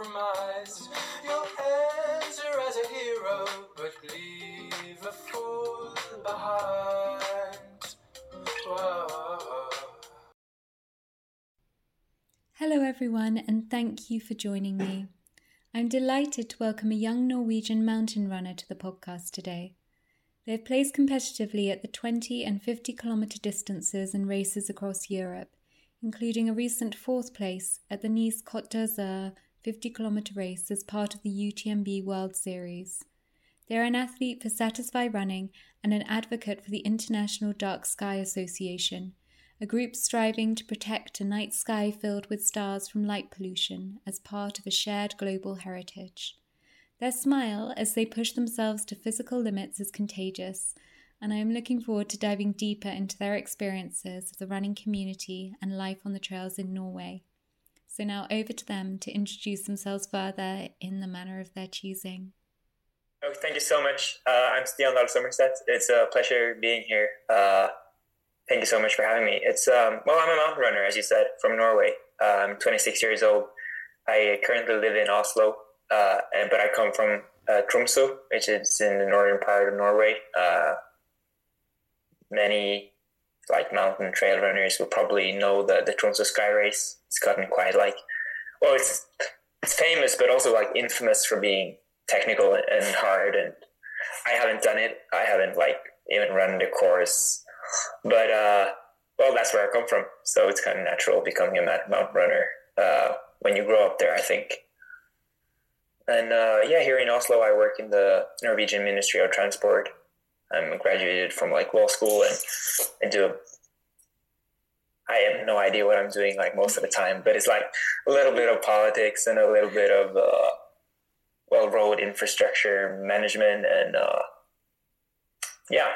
compromise. You'll enter as a hero, but leave a fool behind. Whoa. Hello, everyone, and thank you for joining me. I'm delighted to welcome a young Norwegian mountain runner to the podcast today. They have placed competitively at the 20 and 50 kilometre distances and races across Europe including a recent fourth place at the Nice Côte d'Azur 50 km race as part of the UTMB World Series. They are an athlete for Satisfy Running and an advocate for the International Dark Sky Association, a group striving to protect a night sky filled with stars from light pollution as part of a shared global heritage. Their smile, as they push themselves to physical limits, is contagious, and I am looking forward to diving deeper into their experiences of the running community and life on the trails in Norway. So now over to them to introduce themselves further in the manner of their choosing. Oh, thank you so much. Uh, I'm Stian Dahl Sommerseth. It's a pleasure being here. Uh, thank you so much for having me. It's um, well, I'm a mountain runner, as you said, from Norway. Uh, I'm 26 years old. I currently live in Oslo, uh, and, but I come from uh, Tromsø, which is in the northern part of Norway. Uh, many like mountain trail runners will probably know the the Tromsø Sky Race. It's gotten quite like well, it's it's famous, but also like infamous for being technical and hard. And I haven't done it. I haven't like even run the course, but uh, well, that's where I come from. So it's kind of natural becoming a mountain runner uh, when you grow up there. I think. And uh, yeah, here in Oslo, I work in the Norwegian Ministry of Transport I'm graduated from like law school and I do I have no idea what I'm doing like most of the time, but it's like a little bit of politics and a little bit of uh, well road infrastructure management and uh, yeah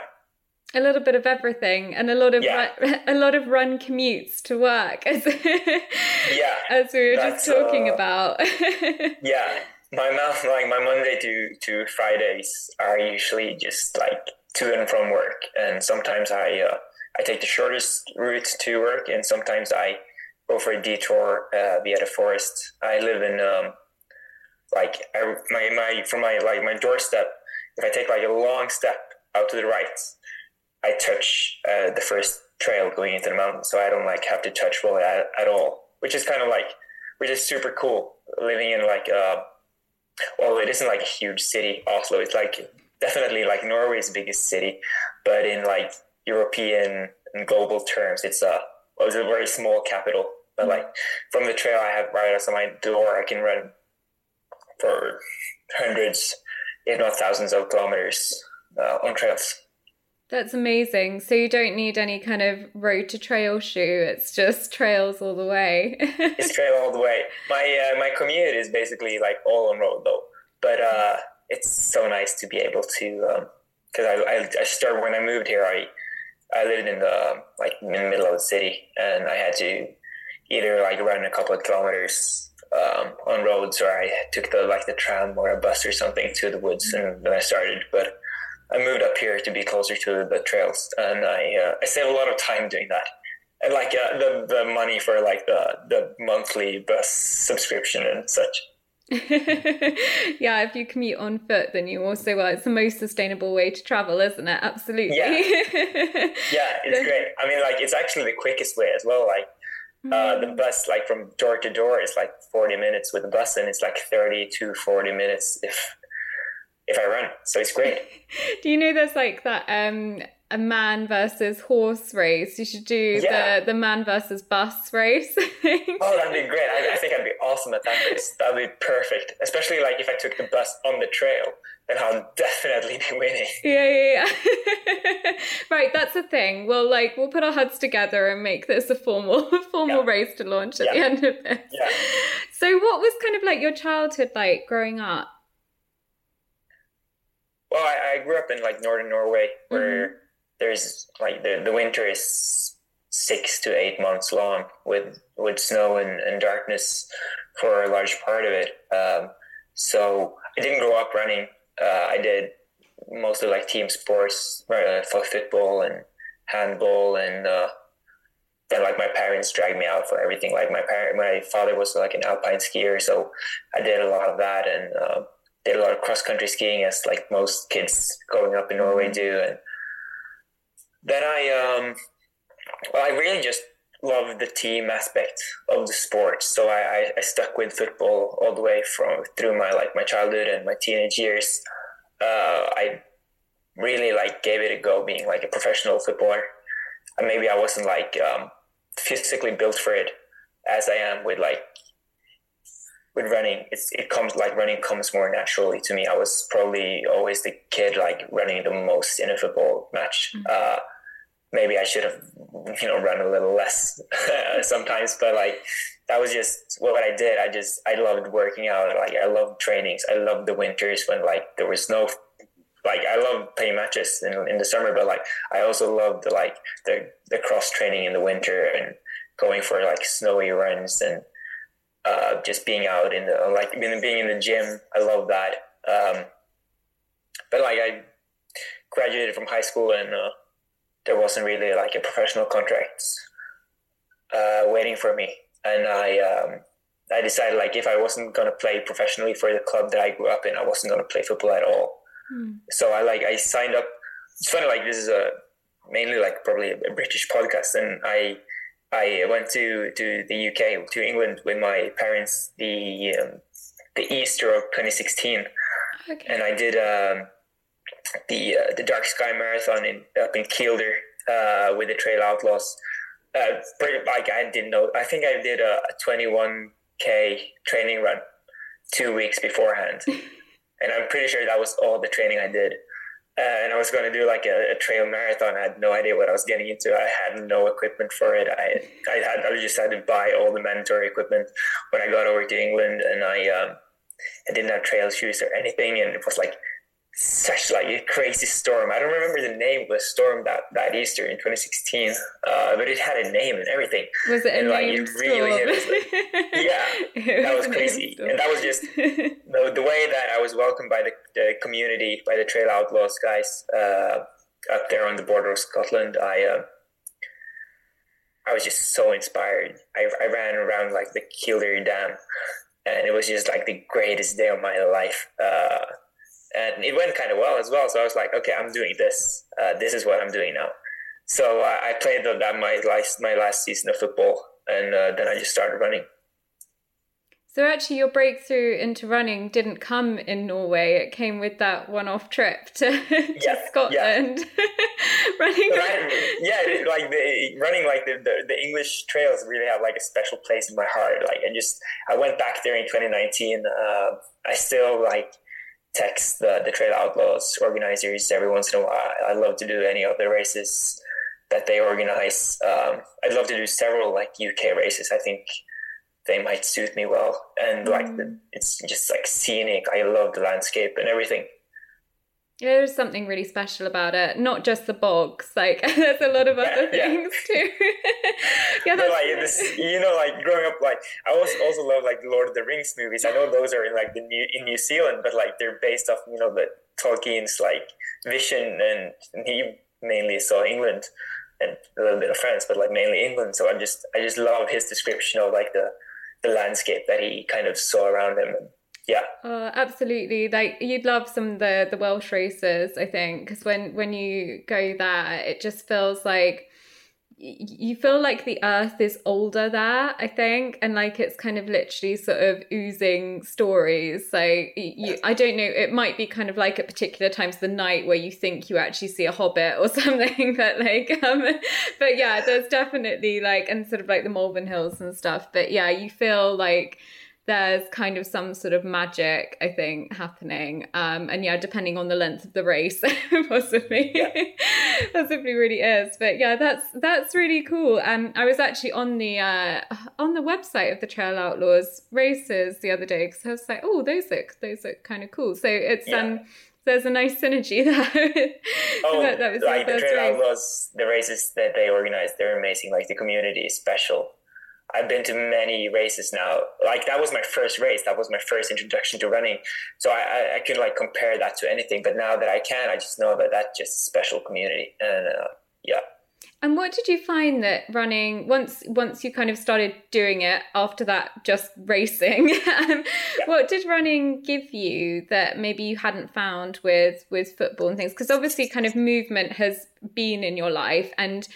a little bit of everything and a lot of yeah. run, a lot of run commutes to work as yeah as we were just talking uh, about yeah my mouth like my monday to to fridays are usually just like to and from work. And sometimes I uh, I take the shortest route to work, and sometimes I go for a detour uh, via the forest. I live in um, like I, my my from my like my doorstep. If I take like a long step out to the right, I touch uh, the first trail going into the mountain, so I don't like have to touch really at, at all. Which is kind of like which is super cool living in like uh well it isn't like a huge city oslo it's like definitely like Norway's biggest city, but in like European and global terms, it's a well, it's a very small capital. But like from the trail I have right outside my door, I can run for hundreds, if not thousands of kilometers uh, on trails. That's amazing. So you don't need any kind of road to trail shoe. It's just trails all the way. it's trail all the way. My uh, my commute is basically like all on road though. But uh, it's so nice to be able to because um, I, I, I started when I moved here I I lived in the like in the middle of the city and I had to either like run a couple of kilometers um, on roads or I took the like the tram or a bus or something to the woods and then I started. But I moved up here to be closer to the trails and I uh, I save a lot of time doing that. And like uh, the the money for like the the monthly bus subscription and such yeah, if you commute on foot, then you also well, it's the most sustainable way to travel, isn't it? Absolutely. Yeah, yeah, it's great. I mean, like it's actually the quickest way as well. Like Uh, the bus, like from door to door, is like 40 minutes with the bus, and it's like 30 to 40 minutes if if I run. So it's great. Do you know there's like that um a man versus horse race? You should do yeah. the the man versus bus race. oh, that'd be great. I, I, think I'd be awesome at that race. That'd be perfect. Especially like if I took the bus on the trail, then I'll definitely be winning. Yeah, yeah, yeah. right, that's the thing. We'll like we'll put our heads together and make this a formal formal yeah. race to launch at yeah. the end of this. Yeah. So what was kind of like your childhood like growing up? Well, I, I grew up in like northern Norway where mm-hmm. There's like the, the winter is six to eight months long with with snow and, and darkness for a large part of it. Um, so I didn't grow up running. Uh, I did mostly like team sports, uh, football and handball, and uh, then like my parents dragged me out for everything. Like my parent, my father was like an alpine skier, so I did a lot of that, and uh, did a lot of cross country skiing as like most kids growing up in Norway mm-hmm. do. And then I, um, well, I really just love the team aspect of the sport. So I, I, stuck with football all the way from through my like my childhood and my teenage years. Uh, I really like gave it a go being like a professional footballer. And maybe I wasn't like um, physically built for it as I am with like with running, it's, it comes like running comes more naturally to me. I was probably always the kid like running the most in a football match. Mm-hmm. Uh, maybe I should have, you know, run a little less sometimes, but like that was just what I did. I just I loved working out. Like I loved trainings. I loved the winters when like there was no like I love playing matches in, in the summer, but like I also loved the like the the cross training in the winter and going for like snowy runs and uh, just being out in the like being in the gym. I love that. Um, but like I graduated from high school and uh, there wasn't really like a professional contract uh, waiting for me, and I um, I decided like if I wasn't gonna play professionally for the club that I grew up in, I wasn't gonna play football at all. Mm. So I like I signed up. It's funny like this is a mainly like probably a British podcast, and I I went to, to the UK, to England with my parents the um, the Easter of 2016, okay. and I did um, the uh, the Dark Sky Marathon in up in Kielder uh, with the Trail Outlaws. Uh, pretty, like I didn't know. I think I did a, a 21k training run two weeks beforehand, and I'm pretty sure that was all the training I did. Uh, and I was going to do like a, a, trail marathon. I had no idea what I was getting into. I had no equipment for it. I I had I just had to buy all the mandatory equipment when I got over to England, and I um, I didn't have trail shoes or anything, and it was like such like a crazy storm. I don't remember the name of the storm that, that Easter in 2016, uh, but it had a name and everything. Was it and, like, it really Like, yeah, that was, was crazy, and that was just the, the way that I was welcomed by the, the community, by the Trail Outlaws guys uh, up there on the border of Scotland. I uh, I was just so inspired. I, I ran around like the Kielder Dam, and it was just like the greatest day of my life. Uh, and it went kind of well as well. So I was like, okay, I'm doing this. Uh, this is what I'm doing now. So uh, I played on that my last my last season of football, and uh, then I just started running. So actually, your breakthrough into running didn't come in Norway. It came with that one-off trip to, to yeah, Scotland. Yeah. running, I, yeah, like the running, like the, the, the English trails really have like a special place in my heart. Like I just I went back there in 2019. Uh, I still like text the, the Trail Outlaws organizers every once in a while. I love to do any of the races that they organize. Um, I'd love to do several like UK races. I think they might suit me well. And like mm. the, it's just like scenic. I love the landscape and everything. There's something really special about it. Not just the bogs. Like there's a lot of other yeah, things yeah. too. yeah, but like this, you know, like growing up, like I also also love like the Lord of the Rings movies. I know those are in like the new in New Zealand, but like they're based off you know the Tolkien's like vision, and he mainly saw England and a little bit of France, but like mainly England. So I just I just love his description of like the the landscape that he kind of saw around him. And, yeah. Oh, absolutely. Like you'd love some of the the Welsh races, I think, because when when you go there, it just feels like you feel like the earth is older there, I think, and like it's kind of literally sort of oozing stories. So you, I don't know, it might be kind of like at particular times of the night where you think you actually see a hobbit or something, but like, um, but yeah, there's definitely like, and sort of like the Malvern Hills and stuff. But yeah, you feel like there's kind of some sort of magic, I think, happening. Um, and yeah, depending on the length of the race, possibly, yeah. possibly really is. But yeah, that's that's really cool. Um, I was actually on the uh, on the website of the Trail Outlaws races the other day because I was like, oh, those look those look kind of cool. So it's yeah. um there's a nice synergy there. oh, that, that was like the Trail Outlaws, the races that they organize, they're amazing. Like the community is special. I've been to many races now. Like that was my first race. That was my first introduction to running. So I, I, I could like compare that to anything. But now that I can, I just know that that's just a special community. And uh, yeah. And what did you find that running once once you kind of started doing it after that just racing? um, yeah. What did running give you that maybe you hadn't found with with football and things? Because obviously, kind of movement has been in your life, and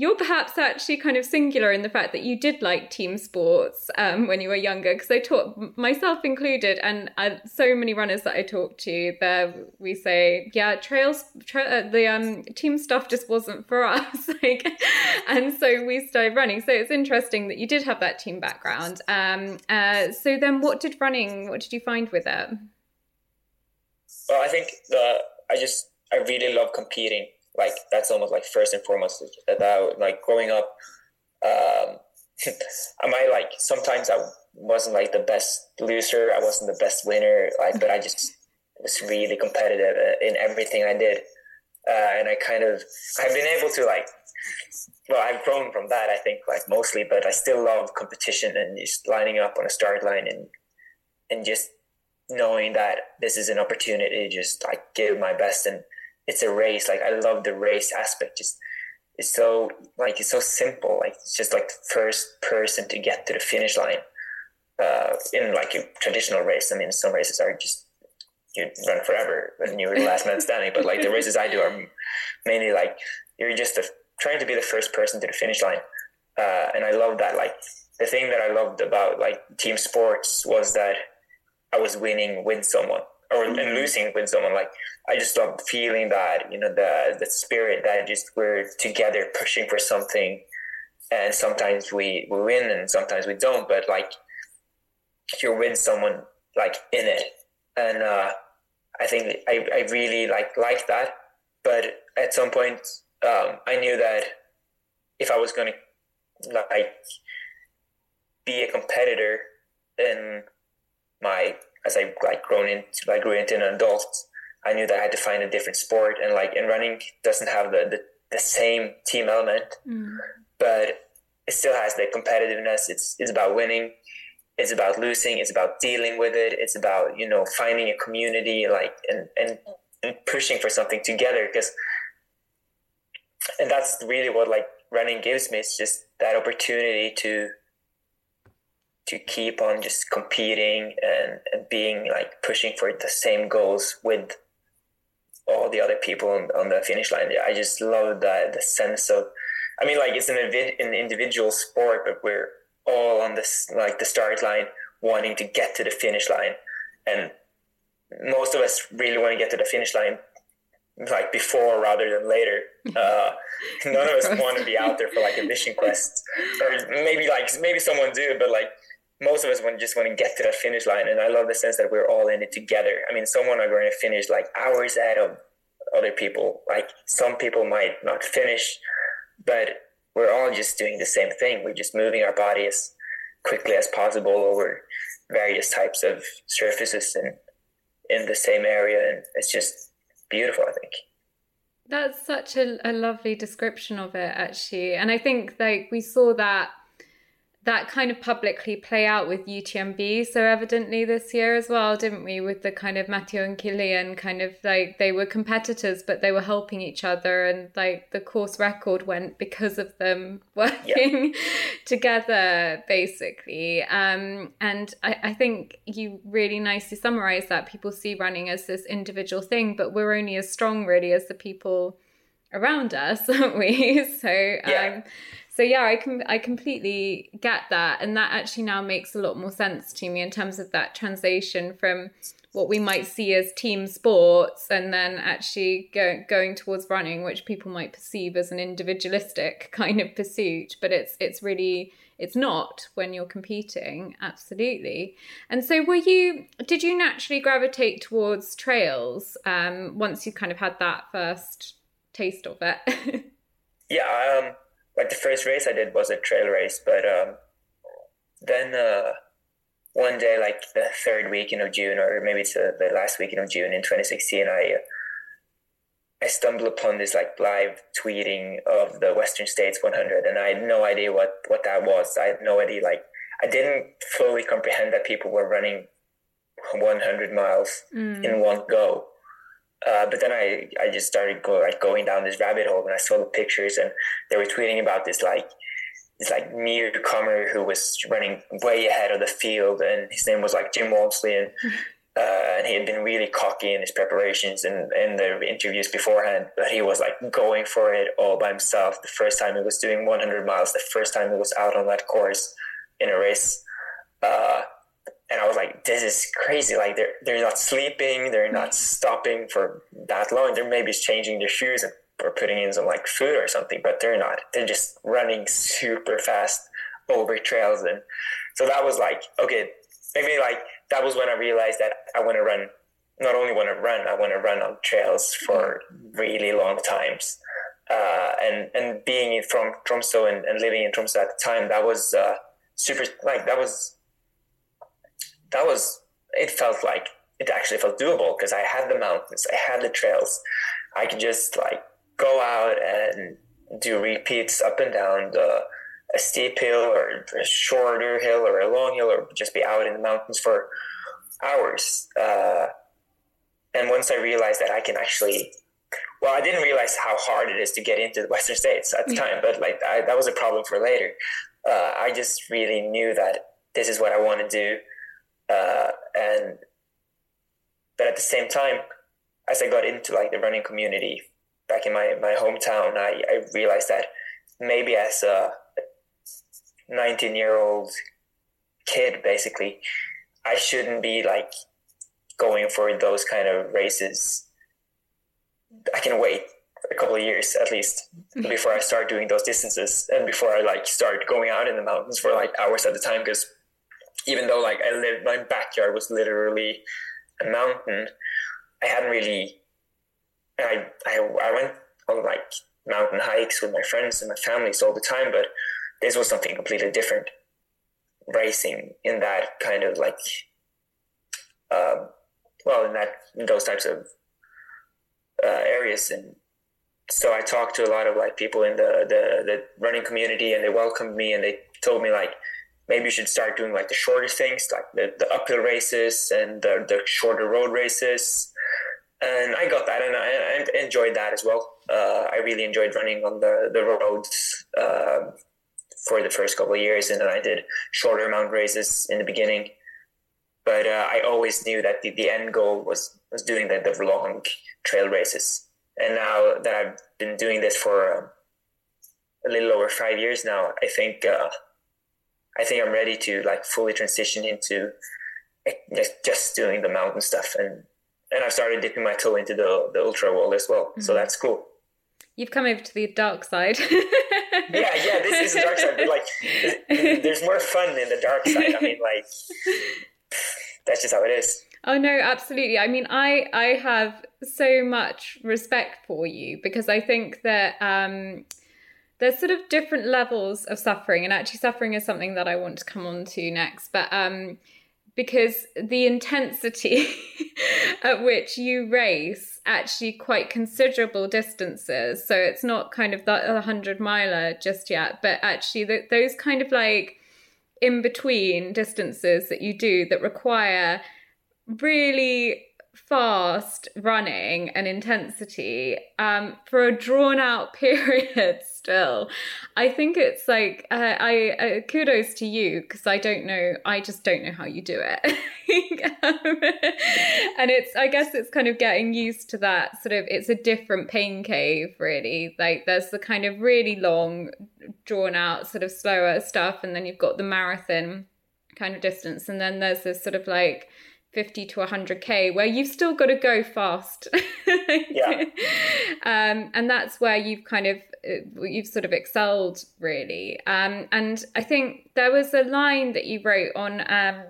you're perhaps actually kind of singular in the fact that you did like team sports um, when you were younger because i taught myself included and uh, so many runners that i talk to there we say yeah trails tra- uh, the um, team stuff just wasn't for us. Like and so we started running. So it's interesting that you did have that team background. Um, uh, so then what did running what did you find with it? Well i think the i just i really love competing like that's almost like first and foremost about like growing up um am i like sometimes i wasn't like the best loser i wasn't the best winner like but i just was really competitive in everything i did. Uh, and i kind of i've been able to like well i've grown from that i think like mostly but i still love competition and just lining up on a start line and and just knowing that this is an opportunity to just like give my best and it's a race. Like I love the race aspect. Just it's so like it's so simple. Like it's just like the first person to get to the finish line. Uh, in like a traditional race, I mean, some races are just you run forever and you're the last man standing. But like the races I do are mainly like you're just trying to be the first person to the finish line. Uh, and I love that. Like the thing that I loved about like team sports was that I was winning with someone or and losing with someone. Like I just love feeling that you know the the spirit that just we're together pushing for something, and sometimes we we win and sometimes we don't. But like you're with someone like in it, and uh, I think I I really like like that. But at some point, um, I knew that if I was going to like be a competitor in my as I like grown into like grew into an adult, I knew that I had to find a different sport and like and running doesn't have the the, the same team element, mm. but it still has the competitiveness. It's it's about winning. It's about losing. It's about dealing with it. It's about you know finding a community like and and, and pushing for something together because and that's really what like running gives me. It's just that opportunity to to keep on just competing and, and being like pushing for the same goals with all the other people on, on the finish line. I just love that the sense of, I mean, like it's an, an individual sport, but we're all on this like the start line, wanting to get to the finish line, and most of us really want to get to the finish line like before rather than later. Uh, none of us want to be out there for like a mission quest, or maybe like maybe someone do, but like most of us want just want to get to that finish line and i love the sense that we're all in it together. I mean someone are going to finish like hours ahead of other people. Like some people might not finish but we're all just doing the same thing. We're just moving our body as quickly as possible over various types of surfaces and in the same area and it's just beautiful i think. That's such a, a lovely description of it actually. And i think like we saw that that kind of publicly play out with UTMB so evidently this year as well, didn't we? With the kind of Matteo and Kilian kind of like they were competitors, but they were helping each other, and like the course record went because of them working yeah. together, basically. Um, and I, I think you really nicely summarize that. People see running as this individual thing, but we're only as strong really as the people around us, aren't we? So yeah. So yeah, I can I completely get that, and that actually now makes a lot more sense to me in terms of that translation from what we might see as team sports and then actually go, going towards running which people might perceive as an individualistic kind of pursuit but it's it's really it's not when you're competing absolutely. And so were you did you naturally gravitate towards trails um, once you kind of had that first taste of it? Yeah um like the first race i did was a trail race but um then uh one day like the third weekend of june or maybe it's the, the last weekend of june in 2016 i uh, I stumbled upon this like live tweeting of the Western States 100, and I had no idea what what that was. I had no idea. Like I didn't fully comprehend that people were running 100 miles mm. in one go. Uh, but then I, I just started go, like going down this rabbit hole, and I saw the pictures, and they were tweeting about this like this like newcomer who was running way ahead of the field, and his name was like Jim Walmsley, and Uh, and he had been really cocky in his preparations and in the interviews beforehand, but he was like going for it all by himself. The first time he was doing 100 miles, the first time he was out on that course in a race. Uh, and I was like, this is crazy. Like they're, they're not sleeping. They're not stopping for that long. They're maybe changing their shoes or putting in some like food or something, but they're not. They're just running super fast over trails. And so that was like, okay, maybe like that was when I realized that I want to run. Not only want to run, I want to run on trails for really long times. Uh, and and being from Tromsø and, and living in Tromsø at the time, that was uh, super. Like that was that was. It felt like it actually felt doable because I had the mountains, I had the trails. I could just like go out and do repeats up and down the a steep hill or a shorter hill or a long hill or just be out in the mountains for hours. Uh, and once I realized that I can actually, well, I didn't realize how hard it is to get into the Western States at the time, but like I, that was a problem for later. Uh, I just really knew that this is what I want to do. Uh, and, but at the same time, as I got into like the running community back in my, my hometown, I, I realized that maybe as a, 19 year old kid basically i shouldn't be like going for those kind of races. I can wait a couple of years at least before i start doing those distances and before i like start going out in the mountains for like hours at a time because even though like i lived my backyard was literally a mountain i hadn't really i i, I went on like mountain hikes with my friends and my families all the time but this was something completely different. Racing in that kind of like um, well in that in those types of uh, areas. And so I talked to a lot of like people in the, the the running community and they welcomed me and they told me like maybe you should start doing like the shorter things like the, the uphill races and the, the shorter road races and I got that and I, I enjoyed that as well uh, I really enjoyed running on the the roads uh, for the first couple of years, and then I did shorter amount races in the beginning. But uh, I always knew that the, the end goal was was doing the, the long trail races. And now that I've been doing this for a little over five years now, I think uh, I think I'm ready to like fully transition into just doing the mountain stuff and and I've started dipping my toe into the the ultra world as well. Mm-hmm. So that's cool. You've come over to the dark side. yeah, yeah, this is the dark side. But like, there's more fun in the dark side. I mean, like, that's just how it is. Oh no, absolutely. I mean, I I have so much respect for you because I think that um, there's sort of different levels of suffering, and actually, suffering is something that I want to come on to next. But um, because the intensity at which you race actually quite considerable distances so it's not kind of the 100 miler just yet but actually the, those kind of like in between distances that you do that require really fast running and intensity um, for a drawn out period still. I think it's like uh, i uh, kudos to you because i don't know i just don't know how you do it. And it's i guess it's kind of getting used to that sort of it's a different pain cave really. Like there's the kind of really long drawn out sort of slower stuff and then you've got the marathon kind of distance and then there's this sort of like 50 to 100k where you've still got to go fast. Yeah. um, and that's where you've kind of uh, you've sort of excelled really. Um, and i think there was a line that you wrote on um,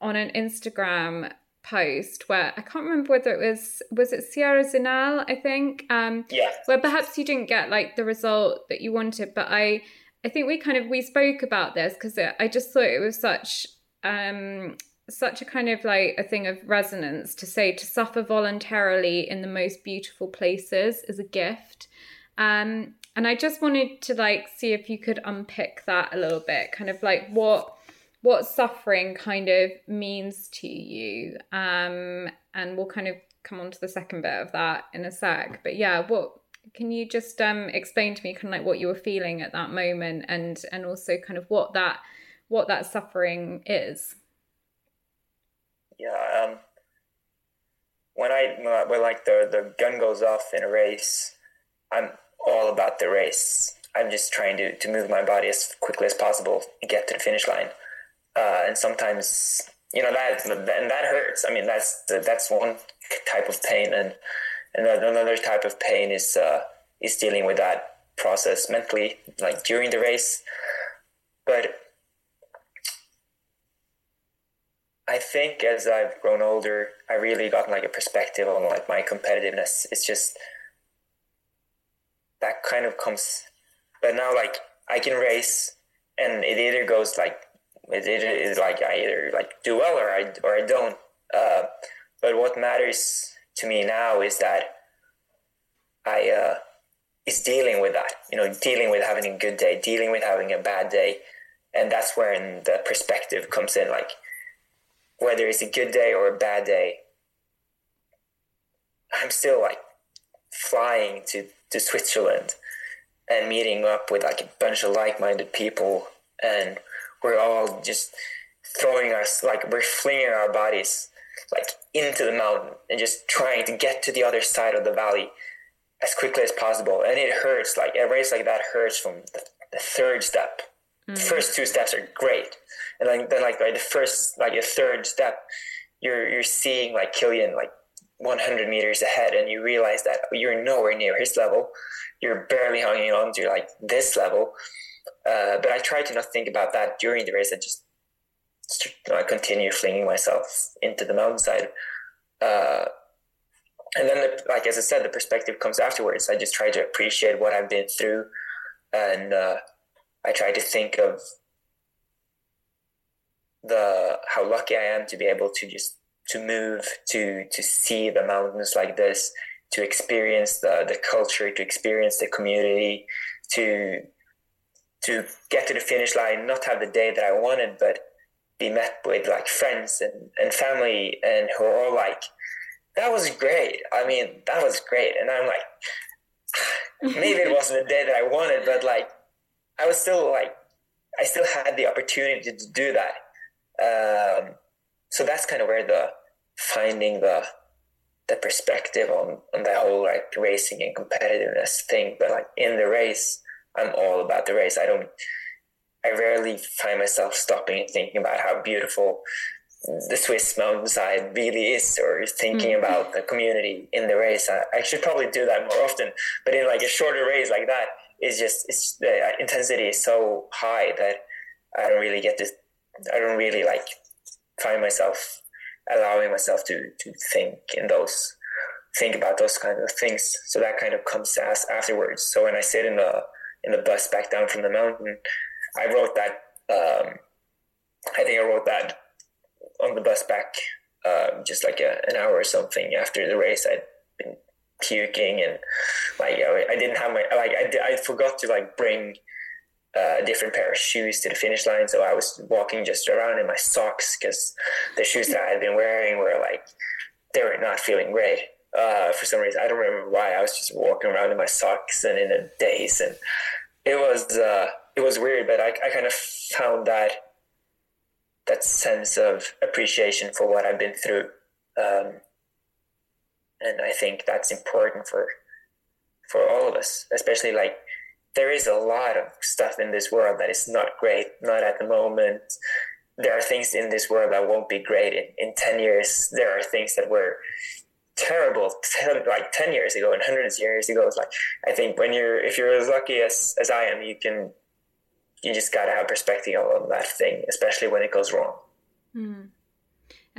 on an instagram post where i can't remember whether it was was it Sierre-Zinal i think? Um, yeah where perhaps you didn't get like the result that you wanted but i i think we kind of we spoke about this because i just thought it was such um such a kind of like a thing of resonance to say to suffer voluntarily in the most beautiful places is a gift. Um, and I just wanted to like see if you could unpick that a little bit, kind of like what what suffering kind of means to you. Um, and we'll kind of come on to the second bit of that in a sec. But yeah, what can you just um explain to me kind of like what you were feeling at that moment and and also kind of what that what that suffering is? Yeah, um, when I when like the the gun goes off in a race, I'm all about the race. I'm just trying to to move my body as quickly as possible and get to the finish line. Uh, and sometimes you know that and that hurts. I mean that's that's one type of pain, and and another type of pain is uh, is dealing with that process mentally, like during the race. But I think as I've grown older, I really gotten like a perspective on like my competitiveness. It's just that kind of comes, but now like I can race, and it either goes like it is like I either like do well or I or I don't. Uh, but what matters to me now is that I uh, is dealing with that. You know, dealing with having a good day, dealing with having a bad day, and that's where the perspective comes in. Like whether it's a good day or a bad day, I'm still like flying to, to Switzerland and meeting up with like a bunch of like-minded people. And we're all just throwing us like we're flinging our bodies like into the mountain and just trying to get to the other side of the valley as quickly as possible. And it hurts like a race like that hurts from the, the third step mm. first two steps are great. And then, then like, like the first like the third step you're you're seeing like Kilian like 100 meters ahead and you realize that you're nowhere near his level. You're barely hanging on to like this level. Uh, but I try to not think about that during the race. I just I continue flinging myself into the mountainside. Uh, and then the, like as I said the perspective comes afterwards. I just try to appreciate what I've been through. And uh, I try to think of the how lucky I am to be able to just to move to to see the mountains like this, to experience the the culture, to experience the community, to to get to the finish line, not have the day that I wanted, but be met with like friends and, and family and who are all like, that was great. I mean, that was great. And I'm like, ah, maybe it wasn't the day that I wanted, but like, I was still like, I still had the opportunity to do that. Um, so that's kind of where the finding the the perspective on on the whole like racing and competitiveness thing. But like in the race, I'm all about the race. I don't. I rarely find myself stopping and thinking about how beautiful the Swiss mountainside really is, or thinking mm-hmm. about the community in the race. I, I, should probably do that more often. But in like a shorter race like that, it's just it's the intensity is so high that I don't really get to I don't really like find myself allowing myself to to think in those think about those kind of things. So that kind of comes us afterwards. So when I sit in the in the bus back down from the mountain, I wrote that. Um, I think I wrote that on the bus back, um, just like a, an hour or something after the race. I'd been puking and like I didn't have my like I, I forgot to like bring a different pair of shoes to the finish line. So I was walking just around in my socks because the shoes that I had been wearing were like they were not feeling great uh, for some reason. I don't remember why. I was just walking around in my socks and in a daze, and it was uh, it was weird. But I, I kind of found that that sense of appreciation for what I've been through, um, and I think that's important for for all of us, especially like there is a lot of stuff in this world that is not great, not at the moment. There are things in this world that won't be great in, in 10 years. There are things that were terrible like 10 years ago and hundreds of years ago it's like i think when you're if you're as lucky as as i am you can you just got to have perspective on that thing especially when it goes wrong mm.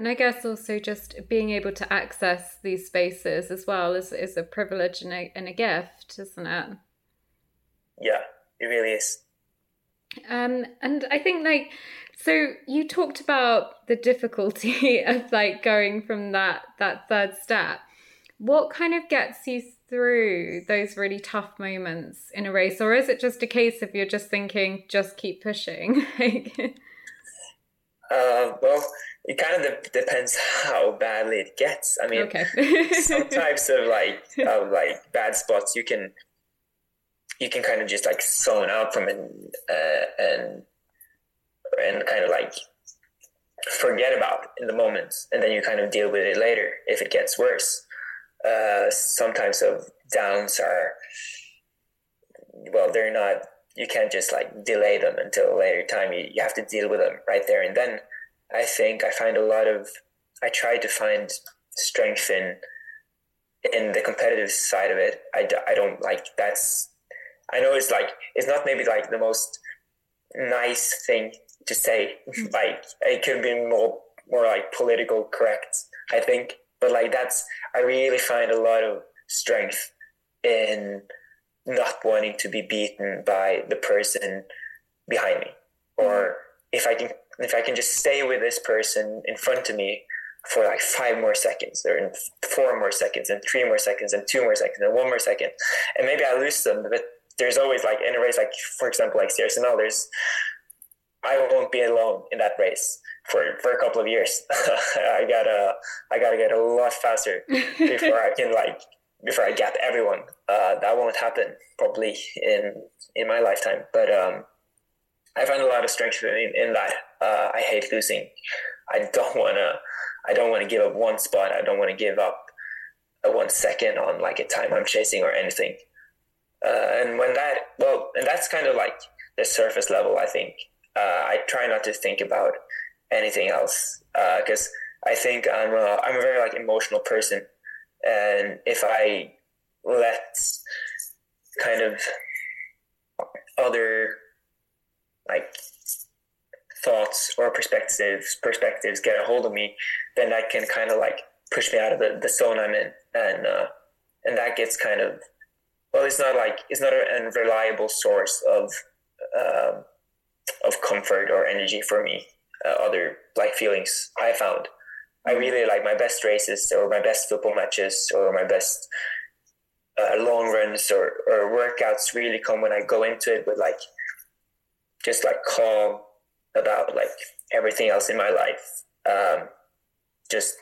And i guess also just being able to access these spaces as well is, is a privilege and a, and a gift isn't it yeah it really is um and i think like so you talked about the difficulty of like going from that that third step. What kind of gets you through those really tough moments in a race, or is it just a case of you're just thinking, just keep pushing? uh, well, it kind of de- depends how badly it gets. I mean, okay. some types of like of like bad spots you can you can kind of just like zone out from it uh, and and kind of like forget about in the moment and then you kind of deal with it later if it gets worse uh, sometimes of downs are well they're not you can't just like delay them until a later time you, you have to deal with them right there and then i think i find a lot of i try to find strength in in the competitive side of it i, I don't like that's i know it's like it's not maybe like the most nice thing to say. Mm. Like it could be more more like political correct, I think. But like that's I really find a lot of strength in not wanting to be beaten by the person behind me. Or mm. if I can if I can just stay with this person in front of me for like five more seconds or in four more seconds and three more seconds and two more seconds and one more second and maybe I lose them but there's always like in a race like for example like Sierre-Zinal there's I won't be alone in that race for, for a couple of years. I gotta I gotta get a lot faster before I can like before I gap everyone. Uh, that won't happen probably in in my lifetime. But um, I find a lot of strength in, in that. Uh, I hate losing. I don't wanna I don't want to give up one spot. I don't want to give up a one second on like a time I'm chasing or anything. Uh, and when that well, and that's kind of like the surface level. I think uh, I try not to think about anything else because uh, I think I'm a, I'm a very like emotional person, and if I let kind of other like thoughts or perspectives perspectives get a hold of me, then that can kind of like push me out of the, the zone I'm in, and uh, and that gets kind of well, it's not like it's not a, a reliable source of um, of comfort or energy for me. Uh, other like feelings I found. I really like my best races or my best football matches or my best uh, long runs or, or workouts really come when I go into it with like just like calm about like everything else in my life. Um, just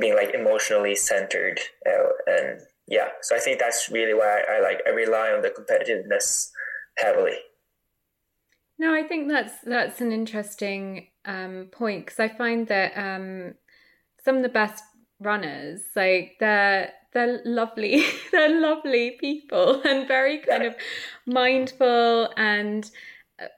being like emotionally centered uh, and yeah so i think that's really why I, I like i rely on the competitiveness heavily no, I think that's that's an interesting um, point because I find that um, some of the best runners, like they're they're lovely, they're lovely people and very kind of mindful and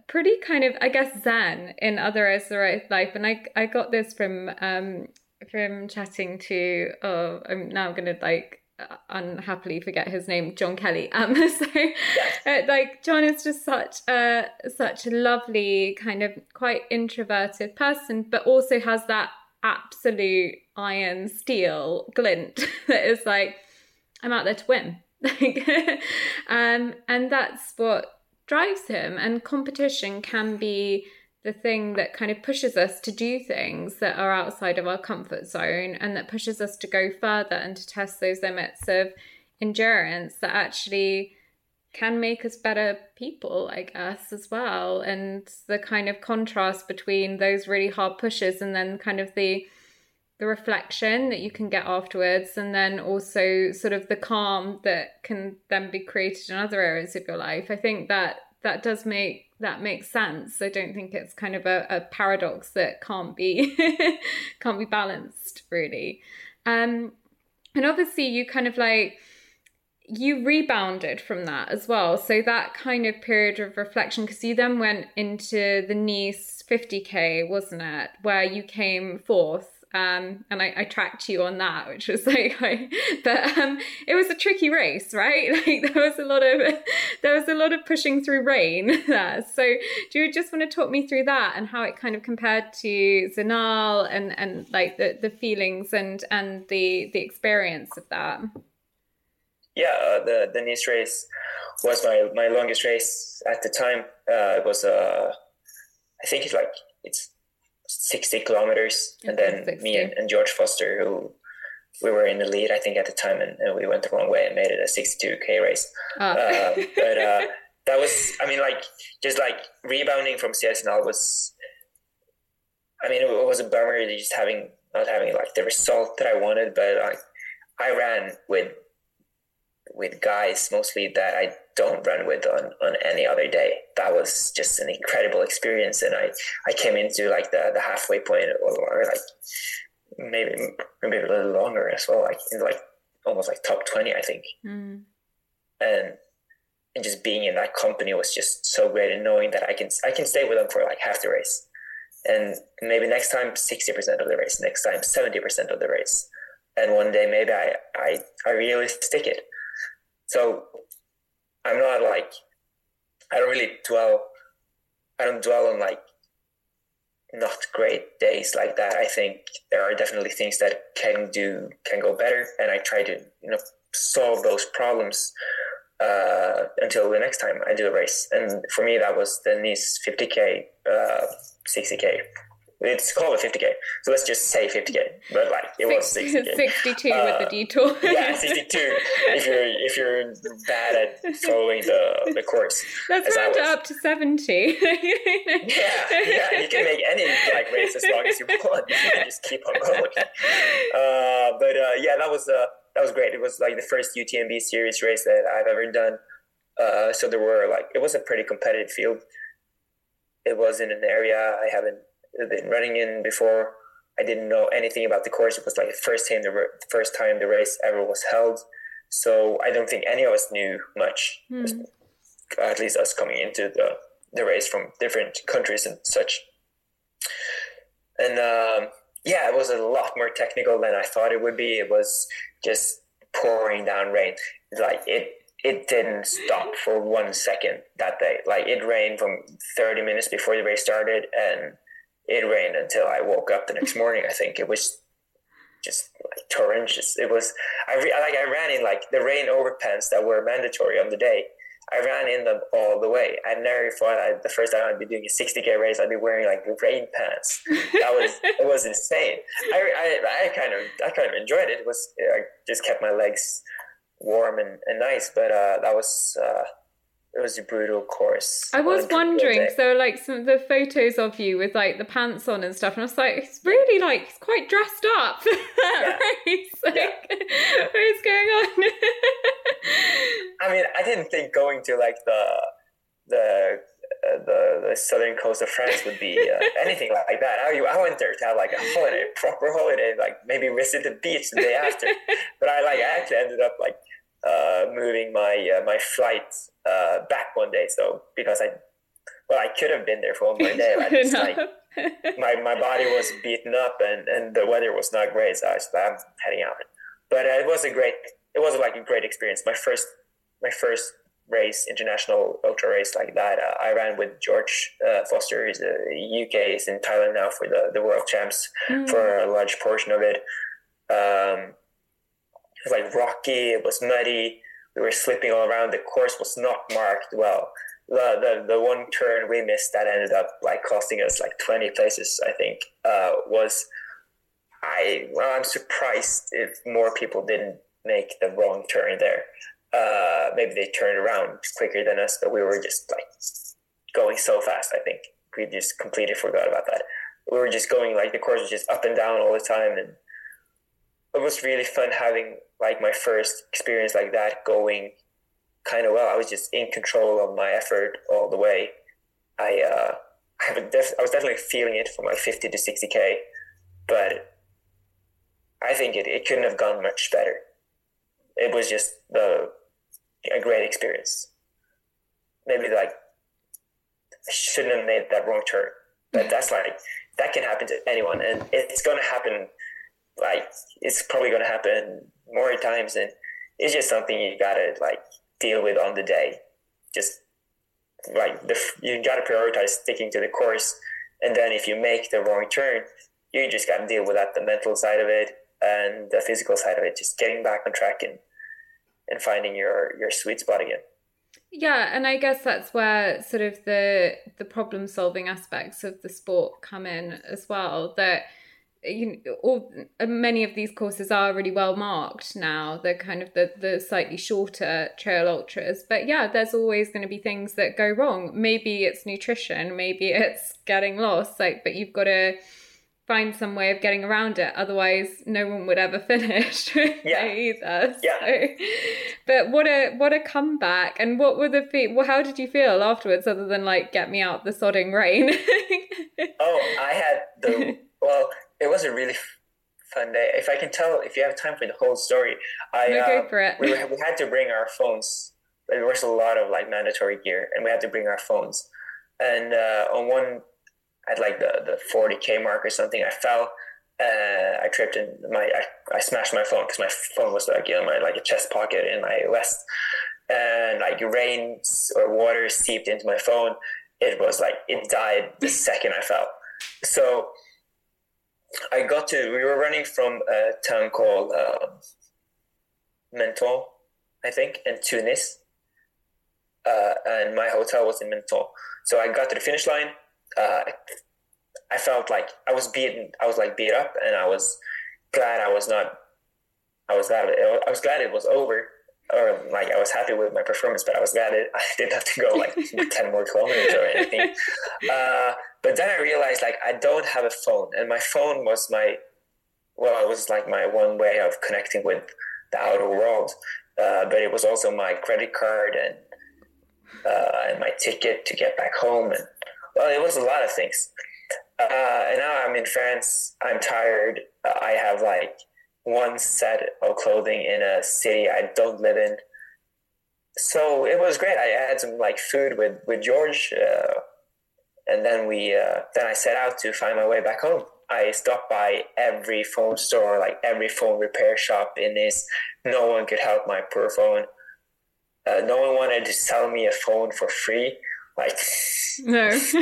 pretty kind of I guess zen in other areas of life. And I I got this from um, from chatting to oh I'm now gonna like unhappily forget his name, John Kelly. Um, so uh, like John is just such a such a lovely kind of quite introverted person, but also has that absolute iron steel glint that is like I'm out there to win. um, and that's what drives him. And competition can be the thing that kind of pushes us to do things that are outside of our comfort zone and that pushes us to go further and to test those limits of endurance that actually can make us better people, I guess, as well. And the kind of contrast between those really hard pushes and then kind of the the reflection that you can get afterwards and then also sort of the calm that can then be created in other areas of your life. I think that that does make that makes sense. I don't think it's kind of a, a paradox that can't be can't be balanced really. Um and obviously you kind of like you rebounded from that as well. So that kind of period of reflection because you then went into the nice 50k wasn't it? Where you came fourth um, and I, I, tracked you on that, which was like, I, but um, it was a tricky race, right? Like there was a lot of there was a lot of pushing through rain there. So do you just want to talk me through that and how it kind of compared to Zinal and and like the the feelings and and the the experience of that? Yeah, uh, the the Nice race was my my longest race at the time. Uh, it was uh, I think it's like it's 60 kilometers. And then 60. me and, and, George Foster, who we were in the lead, I think, at the time, and, and we went the wrong way and made it a 62K race. Oh. Uh, but uh, that was, I mean, like, just like rebounding from Sierre-Zinal was, I mean, it was a bummer just having, not having like the result that I wanted, but like, I ran with with guys mostly that I don't run with on, on any other day. That was just an incredible experience. And I, I came into like the, the halfway point or, or like maybe, maybe a little longer as well, like in like almost like top 20, I think. Mm. And, and just being in that company was just so great and knowing that I can, I can stay with them for like half the race. And maybe next time 60% of the race, next time 70% of the race. And one day maybe I, I, I really stick it so I'm not like I don't really dwell I don't dwell on like not great days like that. I think there are definitely things that can do can go better and I try to, you know, solve those problems uh, until the next time I do a race. And for me that was the Nice 50k, uh, 60k it's called a 50k. So let's just say 50k, but like it was 60k. 62 uh, with the detour. yeah, 62. If you're if you're bad at following the the course. Let's round up to 70. yeah, yeah, you can make any like race as long as you want. You can just keep on going. Uh, but uh, yeah, that was uh, that was great. It was like the first UTMB series race that I've ever done. Uh, so there were like it was a pretty competitive field. It was in an area I haven't been running in before. I didn't know anything about the course. It was like the first time the first time the race ever was held. So I don't think any of us knew much. Mm. At least us coming into the the race from different countries and such. And um, yeah, it was a lot more technical than I thought it would be. It was just pouring down rain. Like it it didn't stop for one second that day. Like it rained from 30 minutes before the race started and it rained until I woke up the next morning. I think it was just like torrential. It was I re, like I ran in like the rain overpants that were mandatory on the day. I ran in them all the way. I never thought I, the first time I'd be doing a 60k race, I'd be wearing like rain pants. That was it was insane. I, I, I kind of I kind of enjoyed it. It was I just kept my legs warm and, and nice, but uh, that was uh, it was a brutal course. I was wondering, so like some of the photos of you with like the pants on and stuff, and I was like, it's really like it's quite dressed up for that yeah. race. Like, yeah. what is going on? I mean, I didn't think going to like the the uh, the, the southern coast of France would be uh, anything like that. I, I went there to have like a holiday, proper holiday, like maybe visit the beach the day after. but I like I actually ended up like uh, moving my uh, my flight uh, back one day. So because I, well, I could have been there for one more day. I just, like, my my body was beaten up and, and the weather was not great. So I was I'm heading out. But uh, it was a great. It was like a great experience. My first my first race, international ultra race like that. Uh, I ran with George uh, Foster. He's a UK. He's in Thailand now for the, the world champs mm. for a large portion of it. Um, it was like rocky. It was muddy. We were slipping all around. The course was not marked well. The, the, the one turn we missed that ended up like costing us like 20 places, I think, uh, was I, well, I'm surprised if more people didn't make the wrong turn there. Uh, maybe they turned around quicker than us, but we were just like going so fast. I think we just completely forgot about that. We were just going like the course was just up and down all the time, and it was really fun having like my first experience like that going kind of well. I was just in control of my effort all the way. I uh, I, def- I was definitely feeling it from like 50 to 60k, but I think it, it couldn't have gone much better. It was just the a great experience. Maybe like I shouldn't have made that wrong turn, but that's like that can happen to anyone, and it's going to happen. Like it's probably going to happen more times, and it's just something you gotta like deal with on the day. Just like the, you gotta prioritize sticking to the course, and then if you make the wrong turn, you just gotta deal with that the mental side of it and the physical side of it. Just getting back on track and and finding your your sweet spot again. Yeah, and I guess that's where sort of the the problem solving aspects of the sport come in as well. That you know, all many of these courses are really well marked now. They're kind of the the slightly shorter trail ultras, but yeah, there's always going to be things that go wrong. Maybe it's nutrition, maybe it's getting lost. Like, but you've got to find some way of getting around it. Otherwise, no one would ever finish yeah. either. Yeah. So, but what a what a comeback! And what were the fe- well, How did you feel afterwards, other than like get me out the sodding rain? oh, I had the well. It was a really fun day. If I can tell, if you have time for the whole story, I uh, we, we had to bring our phones. There was a lot of like mandatory gear, and we had to bring our phones. And uh, on one at like the, the 40k mark or something i fell uh, i tripped and my I, I smashed my phone because my phone was like know my like a chest pocket in my vest and like rain or water seeped into my phone it was like it died the second i fell so i got to we were running from a town called uh, menton i think into Nice uh, and my hotel was in menton so i got to the finish line uh, I felt like I was beaten. I was like beat up, and I was glad I was not. I was glad. It, I was glad it was over, or like I was happy with my performance, but I was glad it, I didn't have to go like ten more kilometers or anything. Uh, but then I realized like I don't have a phone, and my phone was my well, it was like my one way of connecting with the outer world. Uh, but it was also my credit card and uh, and my ticket to get back home and well, it was a lot of things. Uh, and now I'm in France. I'm tired. I have like one set of clothing in a city I don't live in. So it was great. I had some like food with with George, uh, and then we uh, then I set out to find my way back home. I stopped by every phone store, like every phone repair shop in this. No one could help my poor phone. Uh, no one wanted to sell me a phone for free. Like, no.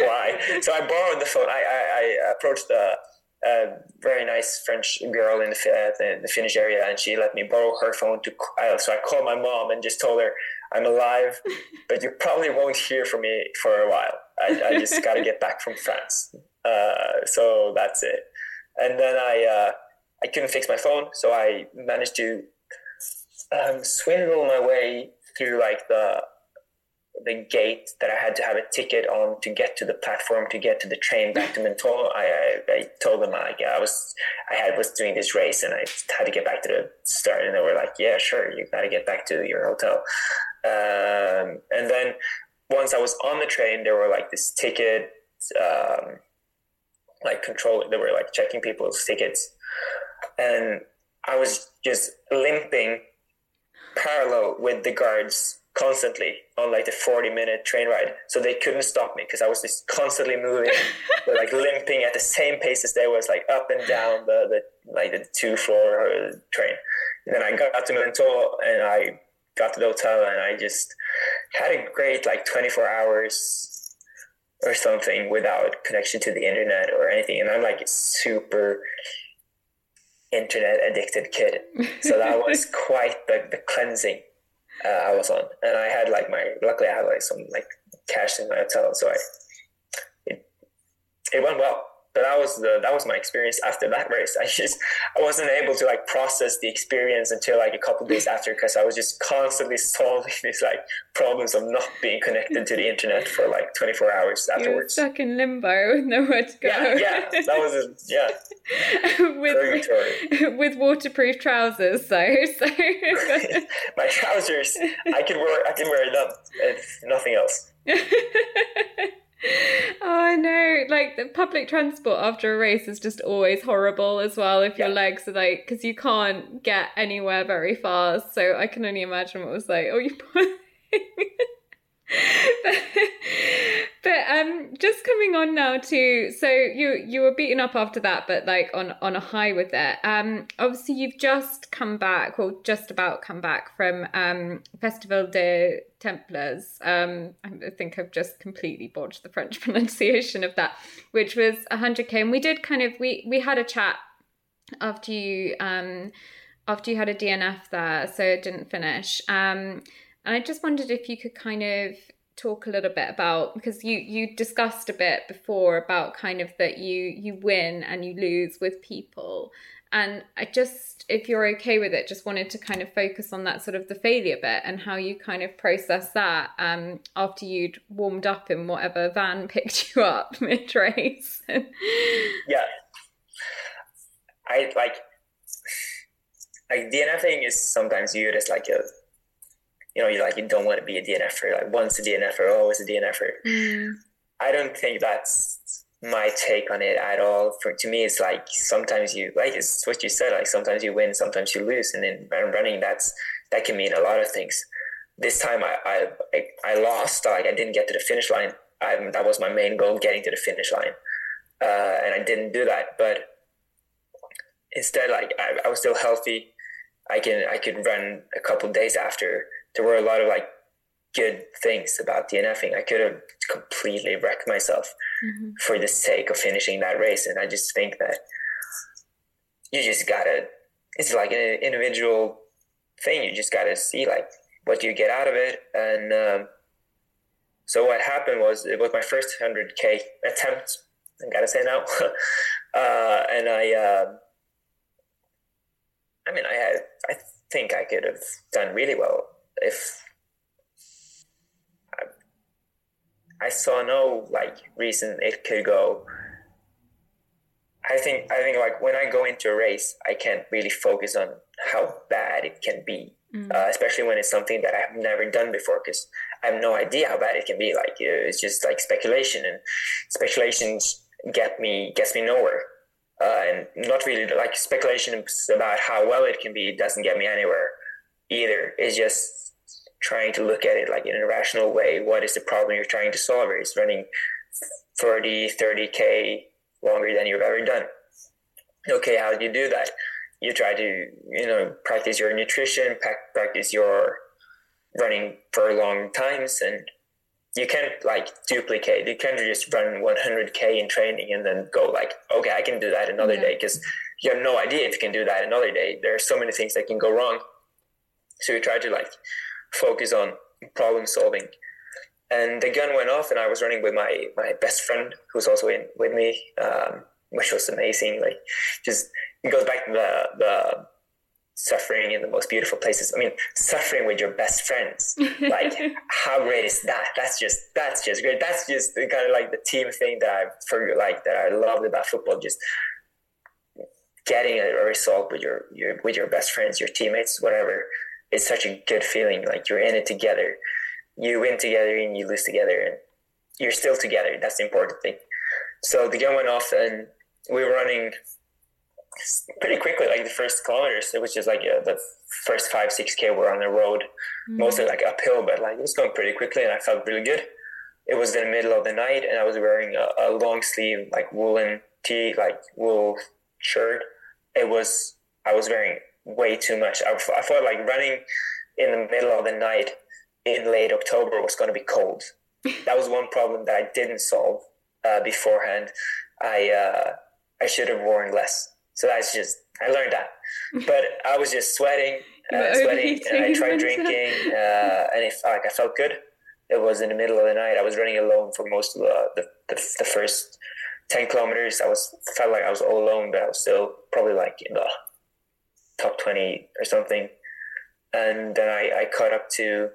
why? So I borrowed the phone. I, I, I approached a, a, very nice French girl in the, uh, the, the, finish area, and she let me borrow her phone. To uh, so I called my mom and just told her I'm alive, but you probably won't hear from me for a while. I, I just got to get back from France. Uh, so that's it. And then I uh, I couldn't fix my phone, so I managed to um, swindle my way through like the the gate that I had to have a ticket on to get to the platform to get to the train back to Menton. I, I, I told them like I was I had was doing this race and I had to get back to the start and they were like yeah sure you got to get back to your hotel um, and then once I was on the train there were like this ticket um, like control they were like checking people's tickets. And I was just limping parallel with the guards constantly on like the 40 minute train ride. So they couldn't stop me because i was just constantly moving like limping at the same pace as they was like up and down the, the like the two floor uh, train. And then i got to menton and i got to the hotel and i just had a great like 24 hours or something without connection to the internet or anything. And i'm like a super internet addicted kid. So that was quite the, the cleansing uh, I was on, and I had like my luckily I had like some like cash in my hotel, so I it, it went well. But that was the that was my experience after that race. I just I wasn't able to like process the experience until like a couple days after because I was just constantly solving these like problems of not being connected to the internet for like 24 hours afterwards. You were stuck in limbo with nowhere to go. Yeah, yeah, that was a, yeah. with with waterproof trousers, so so. my trousers, I can wear I can wear them. If nothing else. oh, I know. Like the public transport after a race is just always horrible as well. If your legs are like, because you can't get anywhere very fast. So I can only imagine what it was like. Oh, you but, um just coming on now to so you you were beaten up after that but like on on a high with it. Um obviously you've just come back or just about come back from um festival de templars. Um i think i've just completely botched the french pronunciation of that which was 100k and we did kind of we we had a chat after you um after you had a dnf there so it didn't finish. Um and I just wondered if you could kind of talk a little bit about because you you discussed a bit before about kind of that you you win and you lose with people. And i just if you're okay with it just wanted to kind of focus on that sort of the failure bit and how you kind of process that um after you'd warmed up in whatever van picked you up mid race yeah. I like like dnfing is sometimes viewed as like a you know, you like you don't want to be a DNF DNFer. Like once a DNFer, always a DNFer. Mm. I don't think that's my take on it at all. For to me, it's like sometimes you like it's what you said. Like sometimes you win, sometimes you lose, and in running, that's that can mean a lot of things. This time, I I I lost. Like I didn't get to the finish line. I, that was my main goal, getting to the finish line, uh, and I didn't do that. But instead, like I, I was still healthy. I can I could run a couple days after there were a lot of like good things about DNFing. I could have completely wrecked myself mm-hmm. for the sake of finishing that race. And I just think that you just gotta, it's like an individual thing. You just gotta see like what you get out of it. And um, so what happened was it was my first 100K attempt. I gotta say now. uh, and I, uh, I mean, I had, I think I could have done really well if I, I saw no like reason it could go. I think I think like when I go into a race, I can't really focus on how bad it can be, mm. uh, especially when it's something that I've never done before, because I have no idea how bad it can be. Like it's just like speculation, and speculations get me gets me nowhere, uh, and not really like speculation about how well it can be doesn't get me anywhere either. It's just trying to look at it like in a rational way. What is the problem you're trying to solve? It's running 30, 30K longer than you've ever done. Okay, how do you do that? You try to, you know, practice your nutrition, practice your running for long times, and you can't like duplicate. You can't just run 100K in training and then go like, okay, I can do that another yeah. day because you have no idea if you can do that another day. There are so many things that can go wrong. So we tried to like focus on problem solving. And the gun went off, and I was running with my my best friend, who's also in with me, um, which was amazing. Like, just it goes back to the the suffering in the most beautiful places. I mean, suffering with your best friends. Like, how great is that? That's just that's just great. That's just the, kind of like the team thing that I for like that I loved about football. Just getting a result with your your with your best friends, your teammates, whatever it's such a good feeling. Like you're in it together. You win together and you lose together, and you're still together. That's the important thing. So the gun went off, and we were running pretty quickly, like the first kilometers. It was just like uh, the first five, six k were on the road, mm-hmm. mostly like uphill, but like it was going pretty quickly, and I felt really good. It was in the middle of the night, and I was wearing a, a long sleeve, like woolen tee, like wool shirt. It was I was wearing way too much. I, I thought like running in the middle of the night in late October was going to be cold. that was one problem that I didn't solve uh, beforehand. I uh, I should have worn less. So that's just I learned that. But I was just sweating, uh, sweating, and I tried drinking, uh, and if like I felt good. It was in the middle of the night. I was running alone for most of the the, the, the first 10 kilometers, I was felt like I was all alone, but I was still probably like in the top 20 or something. And then I, I caught up to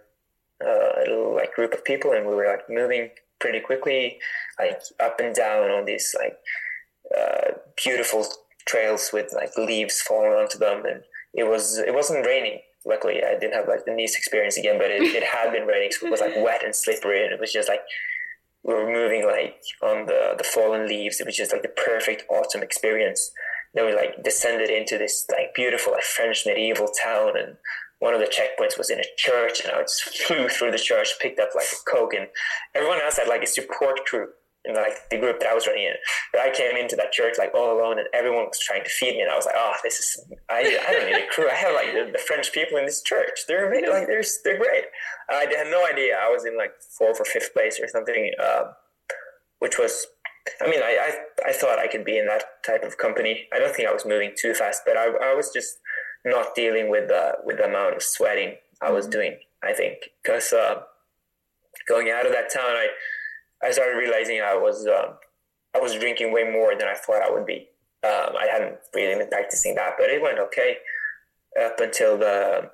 uh, a little like group of people and we were like moving pretty quickly, like up and down on these like uh, beautiful trails with like leaves falling onto them. And it was, it wasn't raining. Luckily, I didn't have like the Nice experience again, but it, it had been raining. So it was like wet and slippery and it was just like, we were moving like on the, the fallen leaves. It was just like the perfect autumn experience. Then we like descended into this like beautiful like French medieval town and one of the checkpoints was in a church and I just flew through the church, picked up like a Coke and everyone else had like a support crew in like the group that I was running in. But I came into that church like all alone and everyone was trying to feed me and I was like, oh, this is, I, I don't need a crew. I have like the, the French people in this church. They're like, they're, they're great. I had no idea. I was in like fourth or fifth place or something, uh, which was, I mean, I, I, I thought I could be in that type of company. I don't think I was moving too fast, but I, I was just, not dealing with the with the amount of sweating I was mm-hmm. doing. I think because uh, going out of that town, I I started realizing I was um, I was drinking way more than I thought I would be. Um, I hadn't really been practicing that, but it went okay up until the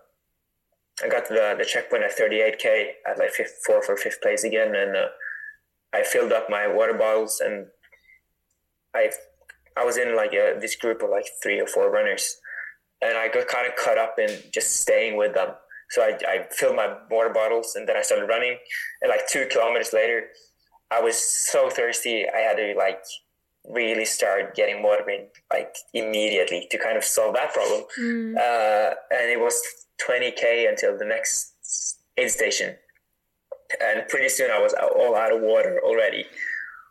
I got to the, the checkpoint at 38k at like fifth, fourth or fifth place again, and uh, I filled up my water bottles and I I was in like a, this group of like three or four runners, and I got kind of caught up in just staying with them. So I, I filled my water bottles and then I started running. And like two kilometers later, I was so thirsty. I had to like really start getting water in like immediately to kind of solve that problem. Mm. Uh, and it was 20k until the next aid station. And pretty soon I was all out of water already,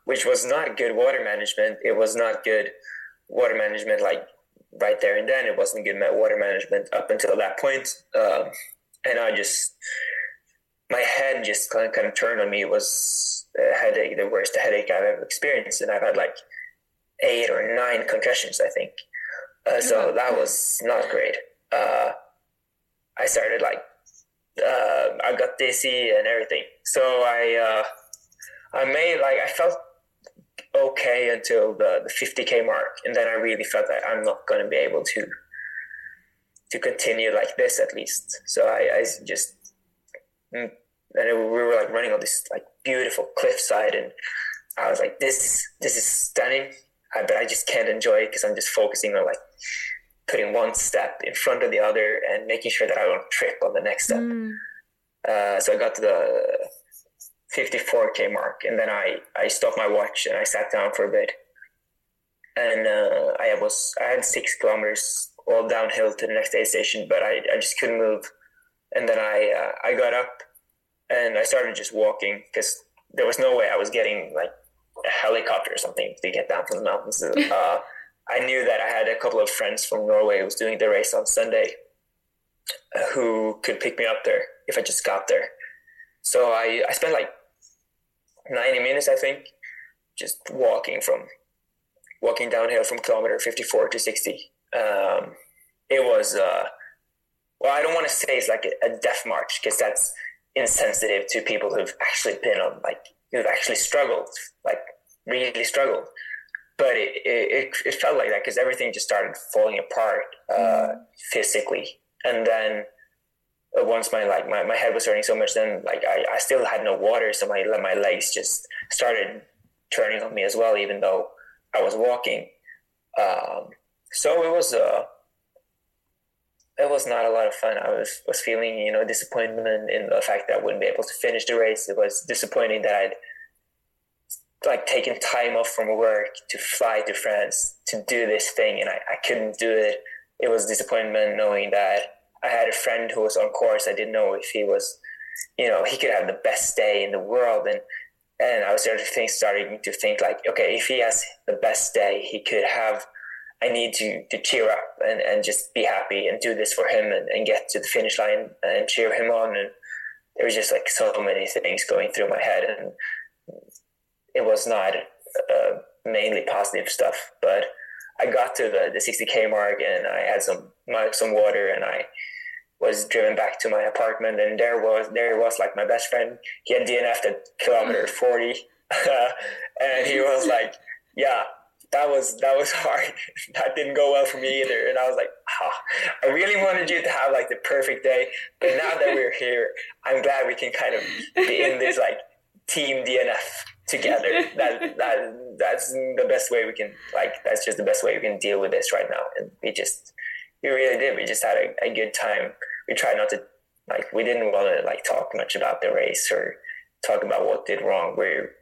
which was not good water management. It was not good water management like right there and then. It wasn't good water management up until that point. Um, and I just, my head just kind of, kind of turned on me. It was a headache, the worst headache I've ever experienced. And I've had like eight or nine concussions, I think. Uh, so that was not great. Uh, I started like, uh, I got dizzy and everything. So I, uh, I made like, I felt okay until the, the 50k mark and then i really felt that i'm not to be able to to continue like this at least so i, I just mm, and it, we were like running on this like beautiful cliffside and i was like this this is stunning but i just can't enjoy it because i'm just focusing on like putting one step in front of the other and making sure that i don't trip on the next step. Mm. uh, so i got to the 54k mark and then i i stopped my watch and i sat down for a bit. And uh, i was i had six kilometers all downhill to the next aid station but i, I just couldn't move. And then i uh, i got up and i started just walking because there was no way i was getting like a helicopter or something to get down from the mountains. Uh, i knew that i had a couple of friends from norway who was doing the race on sunday uh, who could pick me up there if i just got there so I, I spent like 90 minutes, I think, just walking from walking downhill from kilometer 54 to 60. Um, it was, uh, well, I don't want to say it's like a, a death march because that's insensitive to people who've actually been on, like, who've actually struggled, like, really struggled. But it, it, it felt like that because everything just started falling apart uh, mm. physically. And then uh, once my like my, my head was hurting so much then like I, I still had no water so my my legs just started turning on me as well even though I was walking um, so it was uh it was not a lot of fun I was was feeling you know disappointment in the fact that I wouldn't be able to finish the race it was disappointing that I'd like taking time off from work to fly to France to do this thing and I, I couldn't do it it was disappointment knowing that I had a friend who was on course. I didn't know if he was, you know, he could have the best day in the world. And and I was starting to think, starting to think like, okay, if he has the best day he could have, I need to to cheer up and, and just be happy and do this for him and, and get to the finish line and cheer him on. And there was just like so many things going through my head, and it was not uh, mainly positive stuff, but. I got to the, the 60k mark and I had some some water and I was driven back to my apartment, and there was there was like my best friend. He had DNF'd at kilometer forty, and he was like yeah, that was that was hard. that didn't go well for me either. And I was like, oh, I really wanted you to have like the perfect day. But now that we're here, I'm glad we can kind of be in this like team DNF together. that that that's the best way we can like. That's just the best way we can deal with this right now. And we just we really did. We just had a, a good time. We tried not to like we didn't want to like talk much about the race or talk about what did wrong. We're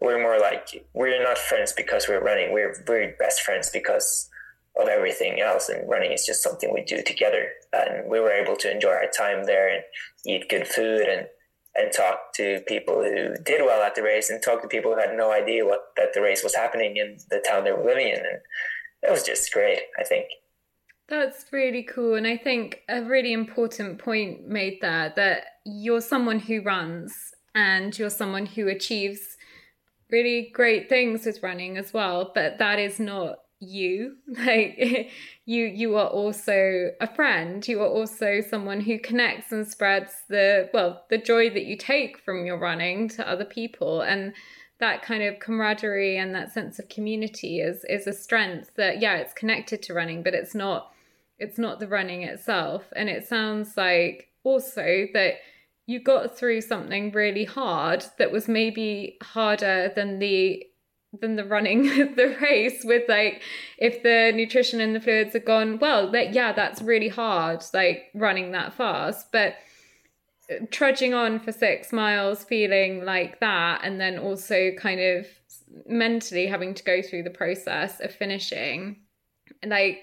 we're more like we're not friends because we're running. We're we're best friends because of everything else. And running is just something we do together. And we were able to enjoy our time there and eat good food and and talk to people who did well at the race and talk to people who had no idea what that the race was happening in the town they were living in. And it was just great. I think. That's really cool. And I think a really important point made there that you're someone who runs and you're someone who achieves really great things with running as well. But that is not you. Like you you are also a friend. You are also someone who connects and spreads the well the joy that you take from your running to other people. And that kind of camaraderie and that sense of community is is a strength that yeah it's connected to running but it's not it's not the running itself. And it sounds like also that you got through something really hard that was maybe harder than the than the running the race with like if the nutrition and the fluids are gone well that yeah that's really hard like running that fast. But uh, trudging on for six miles feeling like that and then also kind of mentally having to go through the process of finishing like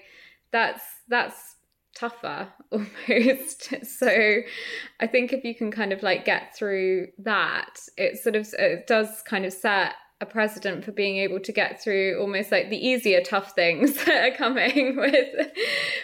that's that's tougher almost. So i think if you can kind of like get through that it sort of it does kind of set a precedent for being able to get through almost like the easier tough things that are coming with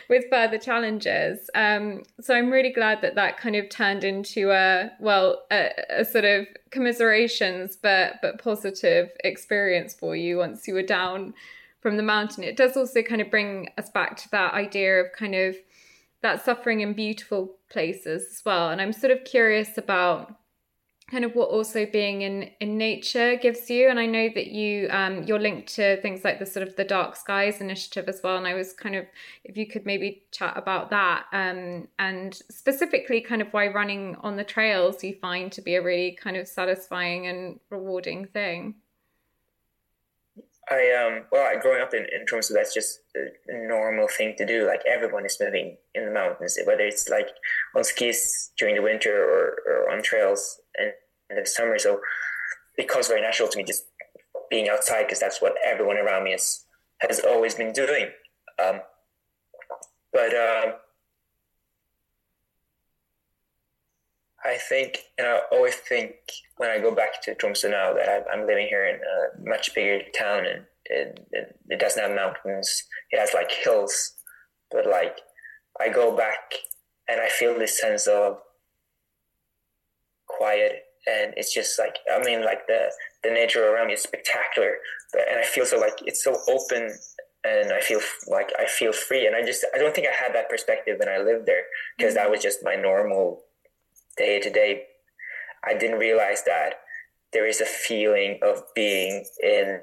with further challenges um, so i'm really glad that that kind of turned into a well a, a sort of commiserations but but positive experience for you once you were down from the mountain. It does also kind of bring us back to that idea of kind of that suffering in beautiful places as well. And I'm sort of curious about kind of what also being in in nature gives you. And i know that you um you're linked to things like the sort of the dark skies initiative as well. And i was kind of if you could maybe chat about that um and specifically kind of why running on the trails you find to be a really kind of satisfying and rewarding thing. I um well, I, growing up in, in Tromsø, that's just a normal thing to do. Like everyone is moving in the mountains, whether it's like on skis during the winter or, or on trails in, in the summer. So it comes very natural to me just being outside because that's what everyone around me is, has always been doing. Um, but um, I think, and I always think when I go back to Tromsø now that I'm living here in a much bigger town and it, it, it, doesn't have mountains. It has like hills, but like I go back and I feel this sense of quiet and it's just like I mean like the the nature around me is spectacular, and I feel so like it's so open and I feel like I feel free and I just I don't think I had that perspective when I lived there because that was just my normal day to day, I didn't realize that there is a feeling of being in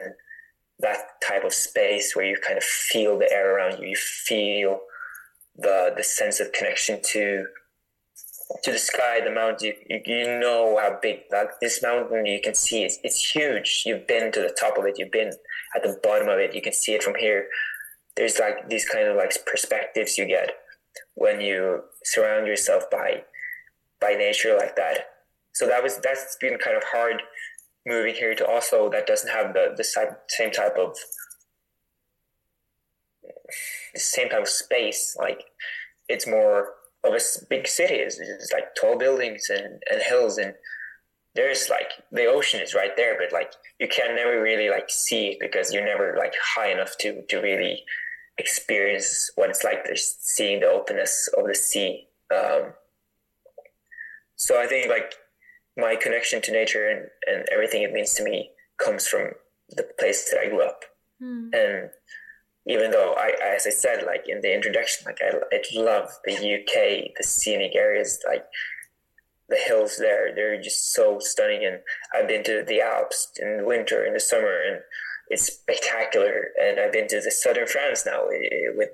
that type of space where you kind of feel the air around you. You feel the the sense of connection to to the sky, the mountain. You, you know how big like this mountain. You can see it's it's huge. You've been to the top of it. You've been at the bottom of it. You can see it from here. There's like these kind of like perspectives you get when you surround yourself by by nature like that. So that was that's been kind of hard moving here to Oslo that doesn't have the the same type of the same type of space. Like it's more of a big city. It's, it's like tall buildings and, and hills and there's like the ocean is right there, but like you can never really like see it because you're never like high enough to to really experience what it's like just seeing the openness of the sea. Um, so I think like my connection to nature and, and everything it means to me comes from the place that I grew up. Mm. And even though I, as I said, like in the introduction, like I, I love the UK, the scenic areas, like the hills there, they're just so stunning. And I've been to the Alps in the winter, in the summer, and it's spectacular. And I've been to the southern France now eh, with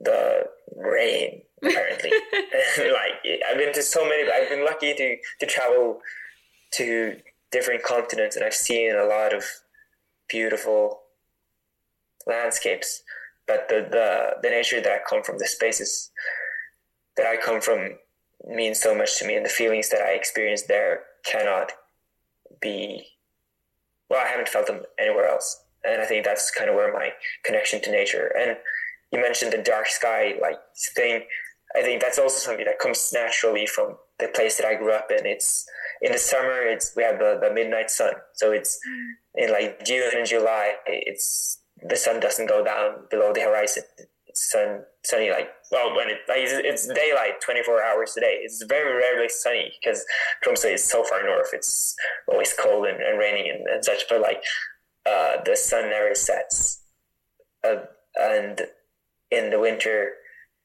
the rain apparently. like I've been to so many. I've been lucky to to travel to different continents, and I've seen a lot of beautiful landscapes. But the the the nature that I come from, the spaces that I come from, means so much to me, and the feelings that I experience there cannot be. Well, I haven't felt them anywhere else, and I think that's kind of where my connection to nature and you mentioned the dark sky like thing I think that's also something that comes naturally from the place that I grew up in. It's in the summer. It's we have the, the midnight sun, so it's mm. in like June and July. It's the sun doesn't go down below the horizon. It's sun sunny like well when it like it's, daylight twenty four hours a day. It's very rarely sunny because Tromsø is so far north. It's always cold and, and raining and, and such. But like uh, the sun never sets, uh, and in the winter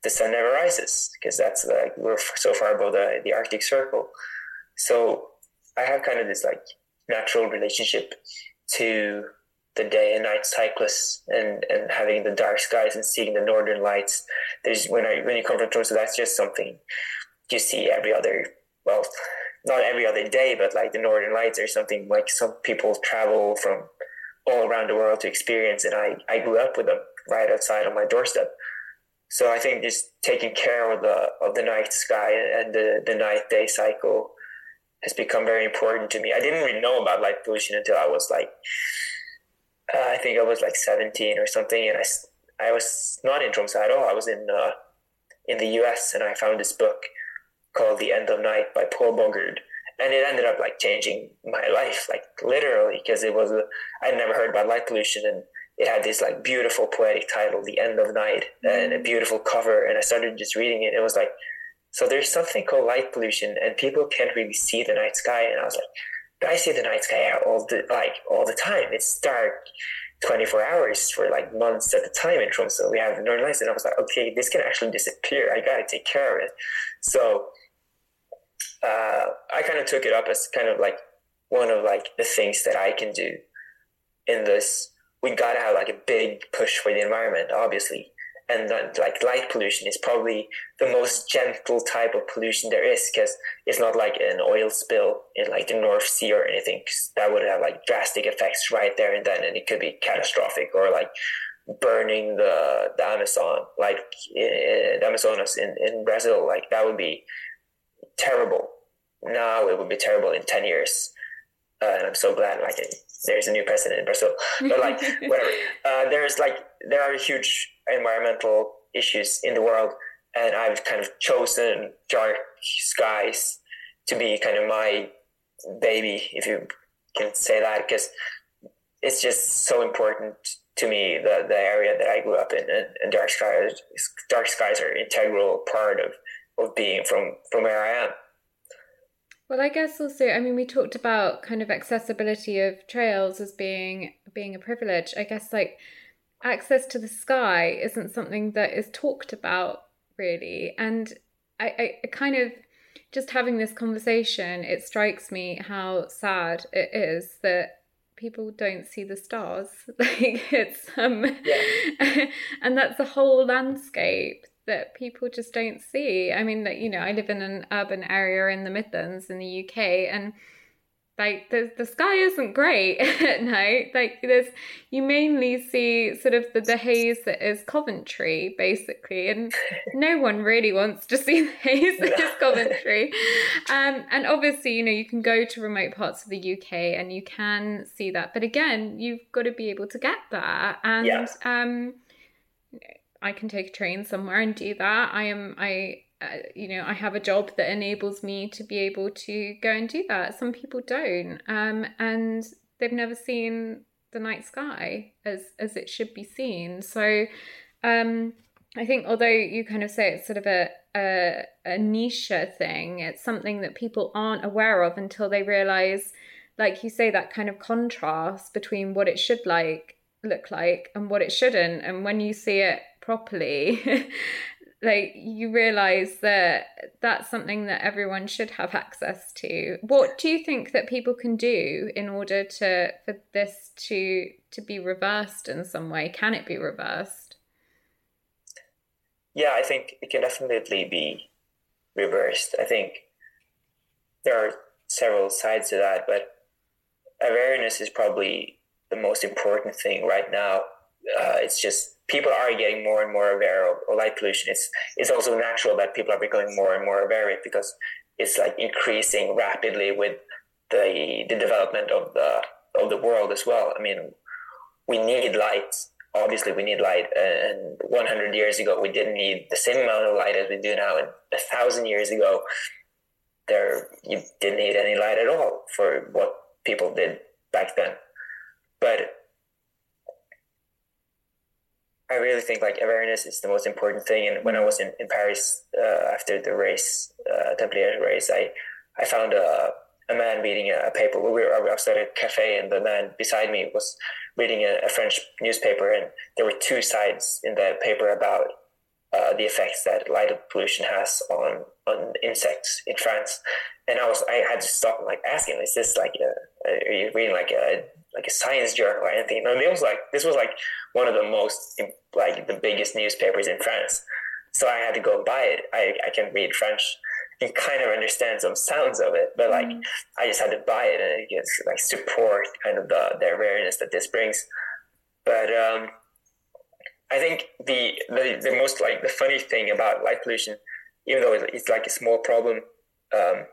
the sun never rises because that's like we're so far above the, the Arctic Circle. So I have kind of this like natural relationship to the day and night cycles and, and having the dark skies and seeing the northern lights. There's when I when you come from Tromsø, that's just something you see every other well, not every other day, but like the northern lights are something like some people travel from all around the world to experience and I, I grew up with them right outside on my doorstep. So I think just taking care of the of the night sky and the, the night day cycle has become very important to me. I didn't really know about light pollution until I was like, uh, I think I was like 17 or something, and I, I was not in Tromsø at all. I was in uh, in the U.S. and I found this book called The End of Night by Paul Bogard, and it ended up like changing my life, like literally, because it was I'd never heard about light pollution and it had this like beautiful poetic title, The End of Night, and a mm. beautiful cover. And I started just reading it. It was like, so there's something called light pollution, and people can't really see the night sky. And I was like, I see the night sky all the like all the time. It's dark. 24 hours for like months at a time in Tromsø. We have northern lights, and I was like, okay, this can actually disappear. I gotta take care of it. So uh, I kind of took it up as kind of like one of like the things that I can do in this we gotta have like a big push for the environment, obviously. And like light pollution is probably the most gentle type of pollution there is because it's not like an oil spill in like the North Sea or anything. That would have like drastic effects right there and then, and it could be catastrophic or like burning the, the Amazon, like the Amazonas in, in Brazil, like that would be terrible. Now it would be terrible in 10 years. Uh, and I'm so glad like there's a new president in Brazil. But like whatever, uh, there's like there are huge environmental issues in the world, and I've kind of chosen dark skies to be kind of my baby, if you can say that, because it's just so important to me the the area that I grew up in, and, and dark skies dark skies are integral part of of being from from where I am. Well, I guess also, I mean, we talked about kind of accessibility of trails as being being a privilege. I guess like access to the sky isn't something that is talked about really, and I, I kind of just having this conversation, it strikes me how sad it is that people don't see the stars. Like it's um, yeah. and that's a whole landscape that people just don't see. I mean, that you know, I live in an urban area in the Midlands in the UK, and like the the sky isn't great at night. Like there's you mainly see sort of the, the haze that is Coventry basically, and no one really wants to see the haze that is Coventry. Um, and obviously, you know, you can go to remote parts of the UK and you can see that, but again, you've got to be able to get there, and yeah. um I can take a train somewhere and do that. I am I uh, you know I have a job that enables me to be able to go and do that. Some people don't, um, and they've never seen the night sky as as it should be seen. So, um, I think although you kind of say it's sort of a a, a niche thing, it's something that people aren't aware of until they realize, like you say, that kind of contrast between what it should like look like and what it shouldn't. And when you see it properly, like you realize that that's something that everyone should have access to. What do you think that people can do in order to for this to to be reversed in some way? Can it be reversed? Yeah i think it can definitely be reversed. I think there are several sides to that but awareness is probably the most important thing right now. Uh, it's just people are getting more and more aware of, of, light pollution. It's it's also natural that people are becoming more and more aware of it because it's like increasing rapidly with the the development of the of the world as well. I mean, we need light. Obviously, we need light. And 100 years ago, we didn't need the same amount of light as we do now. And a thousand years ago, there you didn't need any light at all for what people did back then. But I really think like awareness is the most important thing. And when I was in, in Paris uh, after the race, uh, Templiers race, I, I found a, a man reading a paper. We were outside a cafe, and the man beside me was reading a, a French newspaper. And there were two sides in the paper about uh, the effects that light pollution has on on insects in France. And I was I had to stop and like asking, is this like a, are you reading like a like a science journal or anything? And it was like this was like one of the most like the biggest newspapers in France. So I had to go buy it. I, I can read French and kind of understand some sounds of it, but like mm. I just had to buy it and it gets like support kind of the, the awareness that this brings. But um, I think the, the the most like the funny thing about light pollution, even though it's like a small problem, um,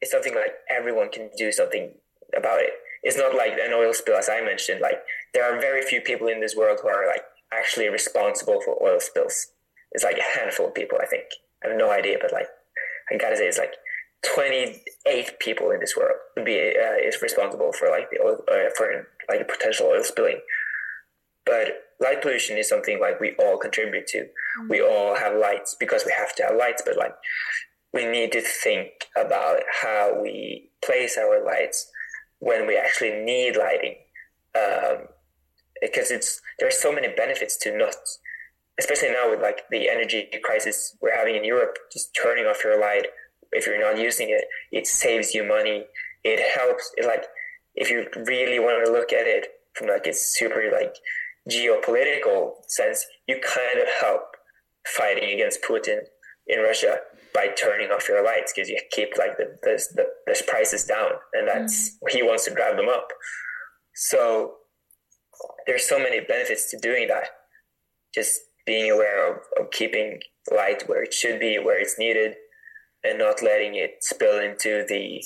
it's something like everyone can do something about it. It's not like an oil spill, as I mentioned. Like there are very few people in this world who are like actually responsible for oil spills. It's like a handful of people, I think. I have no idea, but like I gotta say, it's like 28 people in this world would be uh, is responsible for like the oil uh, for like potential oil spilling. But light pollution is something like we all contribute to. Mm-hmm. We all have lights because we have to have lights, but like we need to think about how we place our lights when we actually need lighting. Um, because it's there are so many benefits to not especially now with like the energy crisis we're having in Europe, just turning off your light if you're not using it, it saves you money. It helps. It like if you really want to look at it from like a super like geopolitical sense, you kind of help fighting against Putin in Russia by turning off your lights because you keep like the the, the, the prices down, and that's mm. he wants to drive them up. So there's so many benefits to doing that. Just being aware of, of keeping light where it should be, where it's needed, and not letting it spill into the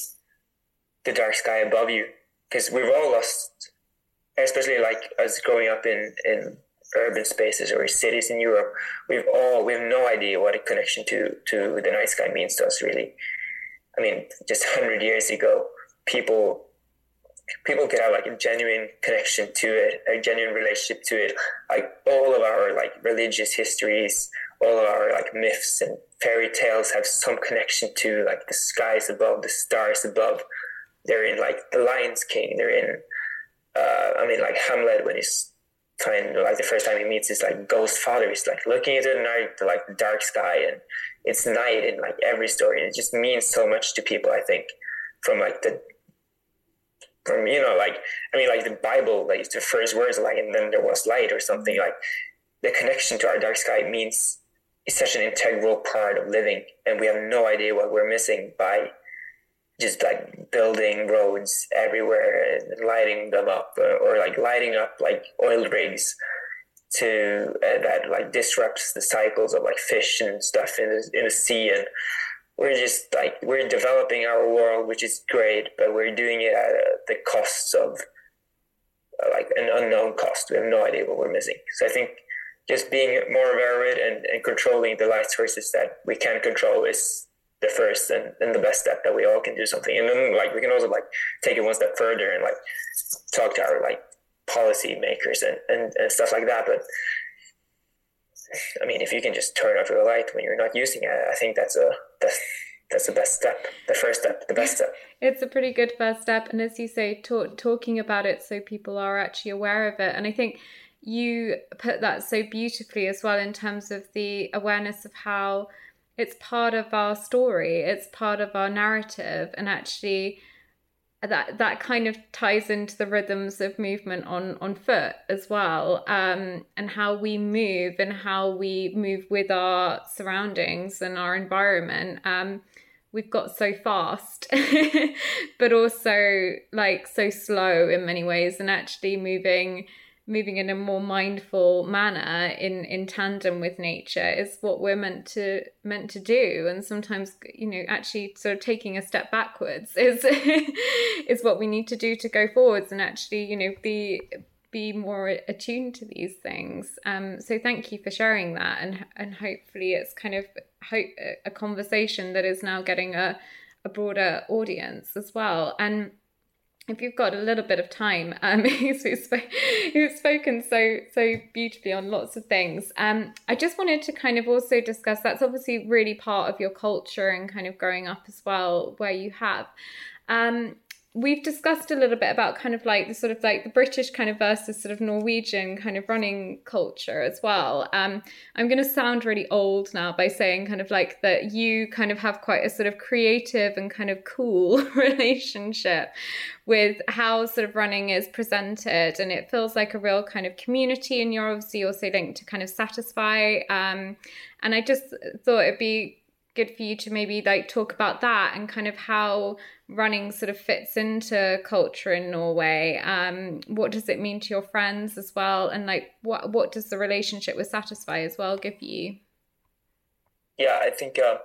the dark sky above you. Because we've all lost, especially like us growing up in in urban spaces or cities in Europe, we've all we have no idea what a connection to to the night sky means to us. Really, I mean, just hundred years ago, people people could have like a genuine connection to it, a genuine relationship to it. Like all of our like religious histories, all of our like myths and fairy tales have some connection to like the skies above, the stars above. They're in like the Lion's King. They're in. Uh, I mean, like Hamlet when he's trying like the first time he meets his like ghost father, he's like looking into the night, like the dark sky, and it's night in like every story. And it just means so much to people. I think from like the from you know like i mean like the bible like the first words like and then there was light or something like the connection to our dark sky means it's such an integral part of living and we have no idea what we're missing by just like building roads everywhere and lighting them up or, or like lighting up like oil rigs to uh, that like disrupts the cycles of like fish and stuff in the, in the sea and we're just like we're developing our world, which is great, but we're doing it at uh, the costs of uh, like an unknown cost. We have no idea what we're missing. So I think just being more aware of it and, and controlling the life sources that we can control is the first and, and the best step that we all can do something. And then like we can also like take it one step further and like talk to our like policy makers and, and, and stuff like that. But I mean, if you can just turn off your light when you're not using it, I think that's a that's, that's the best step, the first step, the best step. it's a pretty good first step, and as you say, talk, talking about it so people are actually aware of it. And I think you put that so beautifully as well in terms of the awareness of how it's part of our story, it's part of our narrative, and actually that that kind of ties into the rhythms of movement on on foot as well um, and how we move and how we move with our surroundings and our environment. Um, we've got so fast but also like so slow in many ways and actually moving moving in a more mindful manner in in tandem with nature is what we're meant to meant to do. And sometimes you know actually sort of taking a step backwards is is what we need to do to go forwards and actually you know be be more attuned to these things. Um so thank you for sharing that and and hopefully it's kind of hope a conversation that is now getting a a broader audience as well. And if you've got a little bit of time, um, who's, who's spoken so so beautifully on lots of things. Um, I just wanted to kind of also discuss that's obviously really part of your culture and kind of growing up as well, where you have. Um, we've discussed a little bit about kind of like the sort of like the British kind of versus sort of Norwegian kind of running culture as well. Um, I'm going to sound really old now by saying kind of like that you kind of have quite a sort of creative and kind of cool relationship with how sort of running is presented, and it feels like a real kind of community. And you're obviously also linked to kind of satisfy. Um, and I just thought it'd be good for you to maybe like talk about that and kind of how running sort of fits into culture in Norway. Um, what does it mean to your friends as well, and like what what does the relationship with Satisfy as well give you? Yeah, I think uh,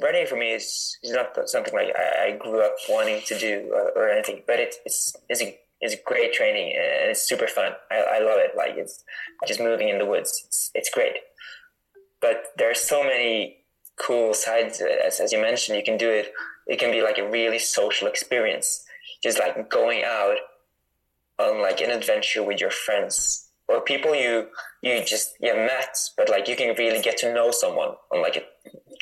running for me is, is not something like I, I grew up wanting to do or, or anything, but it's it's it's a it's great training and it's super fun. I, I love it. Like it's just moving in the woods. It's it's great, but there are so many cool sides as, as you mentioned. You can do it it can be like a really social experience just like going out on like an adventure with your friends or people you you just you met but like you can really get to know someone on like a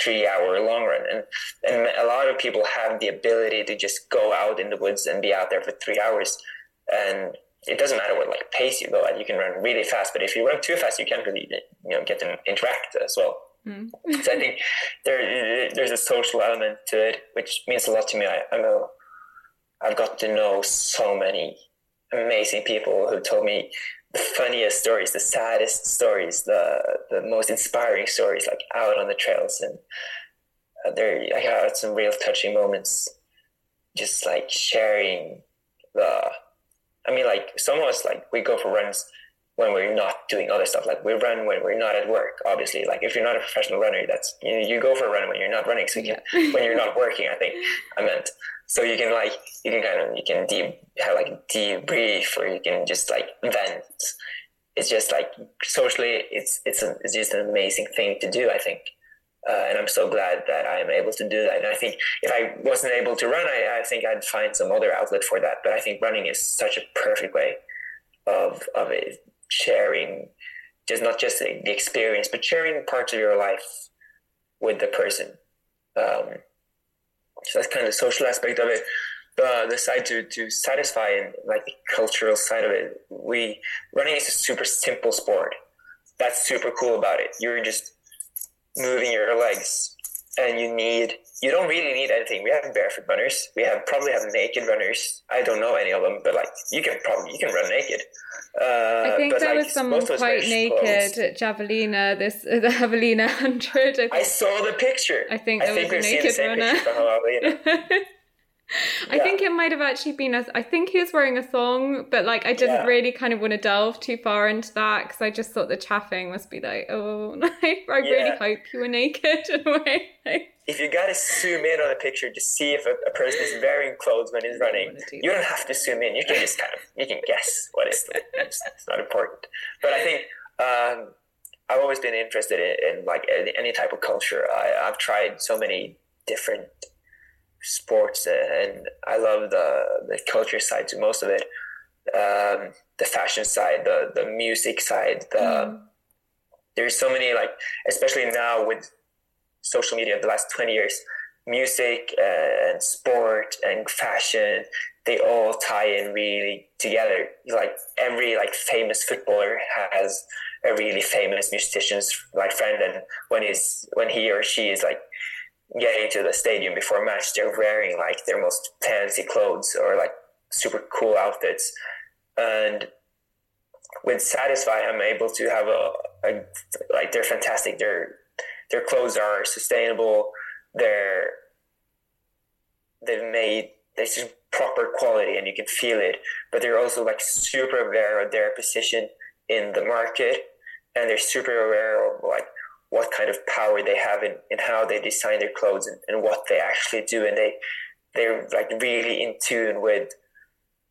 three hour long run and and a lot of people have the ability to just go out in the woods and be out there for three hours and it doesn't matter what like pace you go at you can run really fast but if you run too fast you can't really you know get to interact as well Mm. so I think there there's a social element to it, which means a lot to me. I, I know I've got to know so many amazing people who told me the funniest stories, the saddest stories, the the most inspiring stories, like out on the trails, and uh, there I had some real touching moments, just like sharing the. I mean, like some of us, like we go for runs when we're not doing other stuff. Like we run when we're not at work. Obviously, like if you're not a professional runner, that's you, you go for a run when you're not running. So you can, when you're not working, I think I meant. So you can like you can kind of you can de- have like debrief or you can just like vent. It's just like socially, it's it's a, it's just an amazing thing to do. I think. Uh, and I'm so glad that I'm able to do that. And I think if I wasn't able to run, I, I think I'd find some other outlet for that. But I think running is such a perfect way of of it, sharing just not just the, experience, but sharing parts of your life with the person. Um, so that's kind of the social aspect of it. The, the side to, to satisfy and like the cultural side of it, we running is a super simple sport. That's super cool about it. You're just moving your legs and you need you don't really need anything. We have barefoot runners. We have probably have naked runners. I don't know any of them, but like you can probably you can run naked. Uh, I think there like, was someone quite naked at Javelina, this the Javelina hundred. I, I, saw the picture. I think there I think was a naked runner. I yeah. think it might have actually been a. I think he was wearing a thong, but like I didn't yeah. really kind of want to delve too far into that because I just thought the chaffing must be like, oh, I yeah. really hope you were naked in a way. if you gotta zoom in on a picture to see if a, a person is wearing clothes when he's running, do you don't have to zoom in. You can just kind of you can guess what is. It's, it's not important, but I think. Um, I've always been interested in, in like any, any, type of culture. I, I've tried so many different sports, and I love the the culture side to most of it. Um, the fashion side, the the music side, the mm. there's so many like, especially now with social media, the last twenty years, music and sport and fashion they all tie in really together like every like famous footballer has a really famous musician's like friend and when he's when he or she is like getting to the stadium before a match they're wearing like their most fancy clothes or like super cool outfits. And with satisfy i'm able to have a, a like they're fantastic. Their their clothes are sustainable. They're they've made this proper quality and you can feel it. But they're also like super aware of their position in the market and they're super aware of like what kind of power they have in, in how they design their clothes and, and what they actually do. And they they're like really in tune with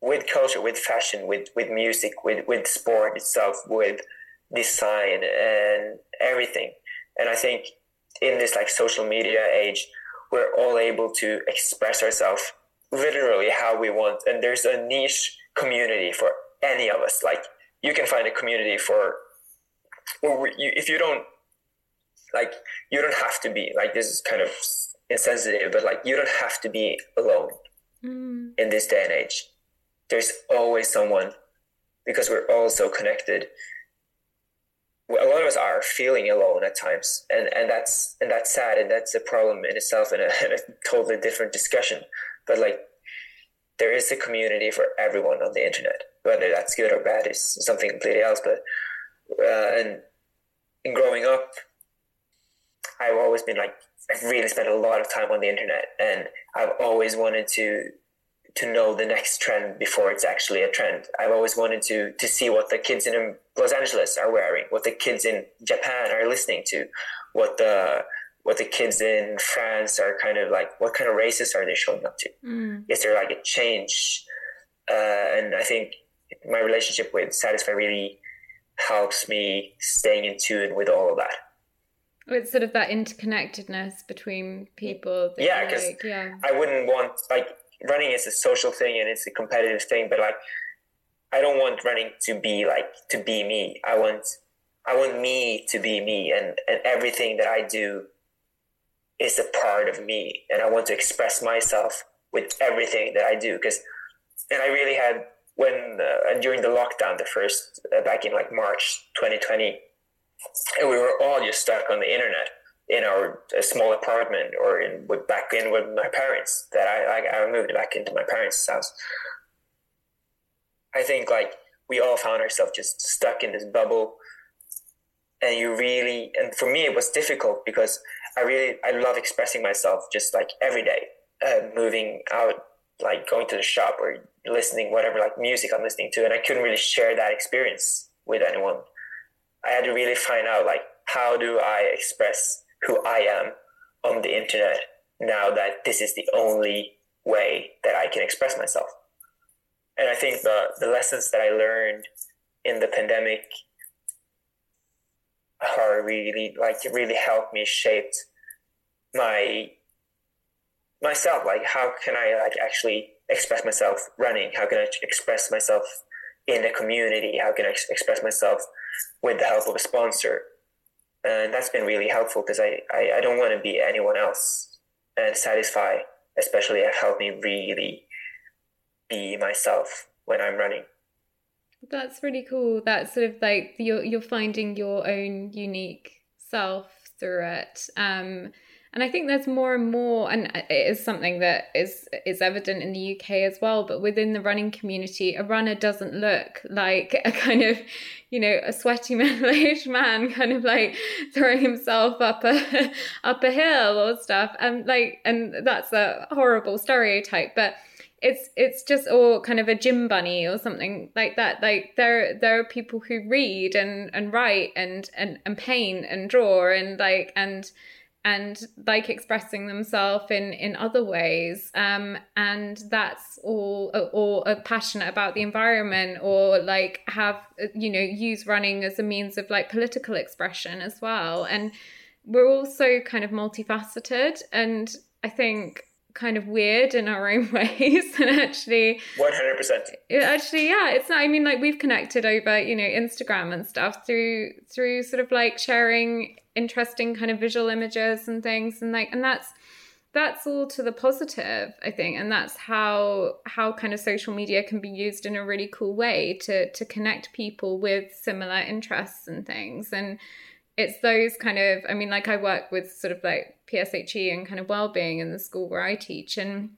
with culture with fashion with with music with with sport itself with design and everything. And i think in this like social media age we're all able to express ourselves literally how we want. And there's a niche community for any of us. Like you can find a community for or if you don't like you don't have to be like this is kind of insensitive but like you don't have to be alone mm. in this day and age. There's always someone because we're all so connected. A lot of us are feeling alone at times and and that's and that's sad and that's a problem in itself and a, a totally different discussion. But like there is a community for everyone on the internet whether that's good or bad is something completely else but uh, and in growing up i've always been like i've really spent a lot of time on the internet and i've always wanted to to know the next trend before it's actually a trend. I've always wanted to to see what the kids in Los Angeles are wearing, what the kids in Japan are listening to, what the what the kids in France are kind of like. What kind of races are they showing up to? Mm. Is there like a change? Uh, and I think my relationship with Satisfy really helps me staying in tune with all of that. It's sort of that interconnectedness between people. yeah, because like, yeah. I wouldn't want like running is a social thing and it's a competitive thing, but like I don't want running to be like to be me. I want I want me to be me and, and everything that I do is a part of me and I want to express myself with everything that I do because and I really had when uh, during the lockdown the first uh, back in like March 2020 and we were all just stuck on the internet in our small apartment or in with back in with my parents that I, I, I moved back into my parents' house. I think like we all found ourselves just stuck in this bubble. And you really and for me it was difficult because I really I love expressing myself just like every day uh, moving out like going to the shop or listening whatever like music I'm listening to. And I couldn't really share that experience with anyone I had to really find out like how do I express who I am on the internet now that this is the only way that I can express myself. And I think the, the lessons that I learned in the pandemic are really like really helped me shape my myself. Like how can i like actually express myself running? How can i express myself in a community? How can i express myself with the help of a sponsor. And that's been really helpful because I, I, I don't want to be anyone else and satisfy especially helped me really be myself when i'm running. That's really cool. That's sort of like you're, you're finding your own unique self through it. Um and I think there's more and more, and it is something that is is evident in the UK as well. But within the running community, a runner doesn't look like a kind of, you know, a sweaty middle-aged man, kind of like throwing himself up a up a hill or stuff. And like, and that's a horrible stereotype, but it's it's just all kind of a gym bunny or something like that like there there are people who read and and write and and, and paint and draw and like and and like expressing themselves in in other ways um and that's all uh, or are uh, passionate about the environment or like have uh, you know use running as a means of like political expression as well. And we're also kind of multifaceted and i think kind of weird in our own ways and actually 100% actually yeah it's not i mean like we've connected over you know instagram and stuff through through sort of like sharing interesting kind of visual images and things and like and that's that's all to the positive i think and that's how how kind of social media can be used in a really cool way to to connect people with similar interests and things. And it's those kind of i mean like i work with sort of like PSHE and kind of well-being in the school where i teach and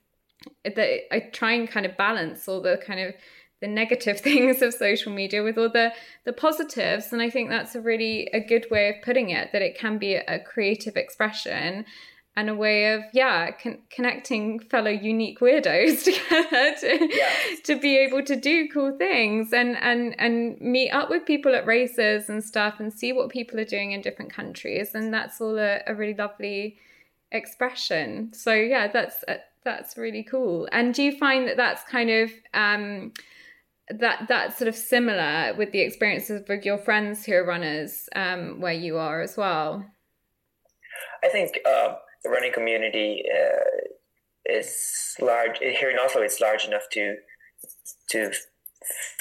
that i try and kind of balance all the kind of the negative things of social media with all the the positives. And i think that's a really a good way of putting it that it can be a creative expression and a way of yeah con- connecting fellow unique weirdos together to, yeah. to be able to do cool things and and and meet up with people at races and stuff and see what people are doing in different countries. And that's all a, a really lovely expression. So yeah that's uh, that's really cool. And do you find that that's kind of um that that's sort of similar with the experiences with your friends who are runners um where you are as well i think uh the running community uh, is large here in Oslo. It's large enough to to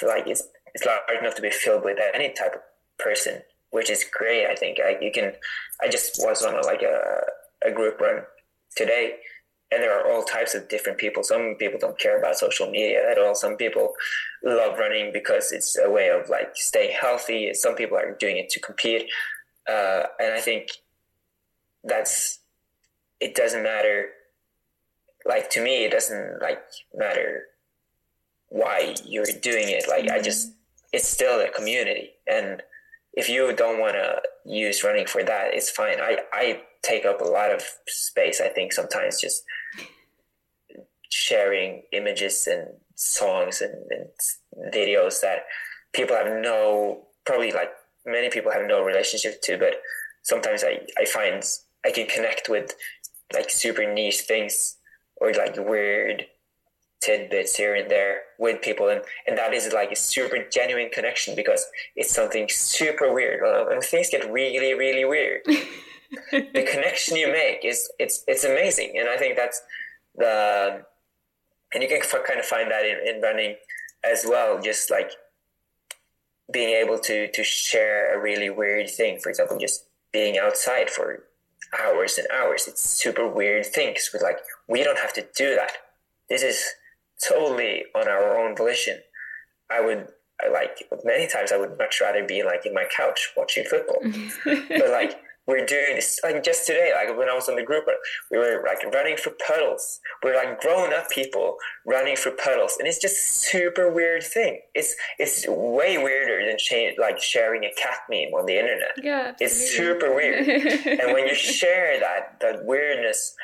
like it's it's large enough to be filled with any type of person, which is great. I think I, you can. I just was on a, like a a group run today, and there are all types of different people. Some people don't care about social media at all. Some people love running because it's a way of like staying healthy. Some people are doing it to compete, uh, and I think that's it doesn't matter like to me it doesn't like matter why you're doing it like mm-hmm. i just it's still a community and if you don't want to use running for that it's fine i i take up a lot of space i think sometimes just sharing images and songs and, and videos that people have no probably like many people have no relationship to but sometimes i i find i can connect with like super niche things or like weird tidbits here and there with people and, and that is like a super genuine connection because it's something super weird. Um, and things get really really weird. The connection you make is it's it's amazing and i think that's the and you can kind of find that in, in running as well just like being able to to share a really weird thing for example just being outside for hours and hours. It's super weird things. We're like, we don't have to do that. This is totally on our own volition. I would, I like many times I would much rather be like in my couch watching football, but like we're doing this like just today like when i was on the group we were like running for puddles. We're like grown up people running for puddles and it's just super weird thing. It's it's way weirder than sh- like sharing a cat meme on the internet. Yeah absolutely. it's super weird. And when you share that that weirdness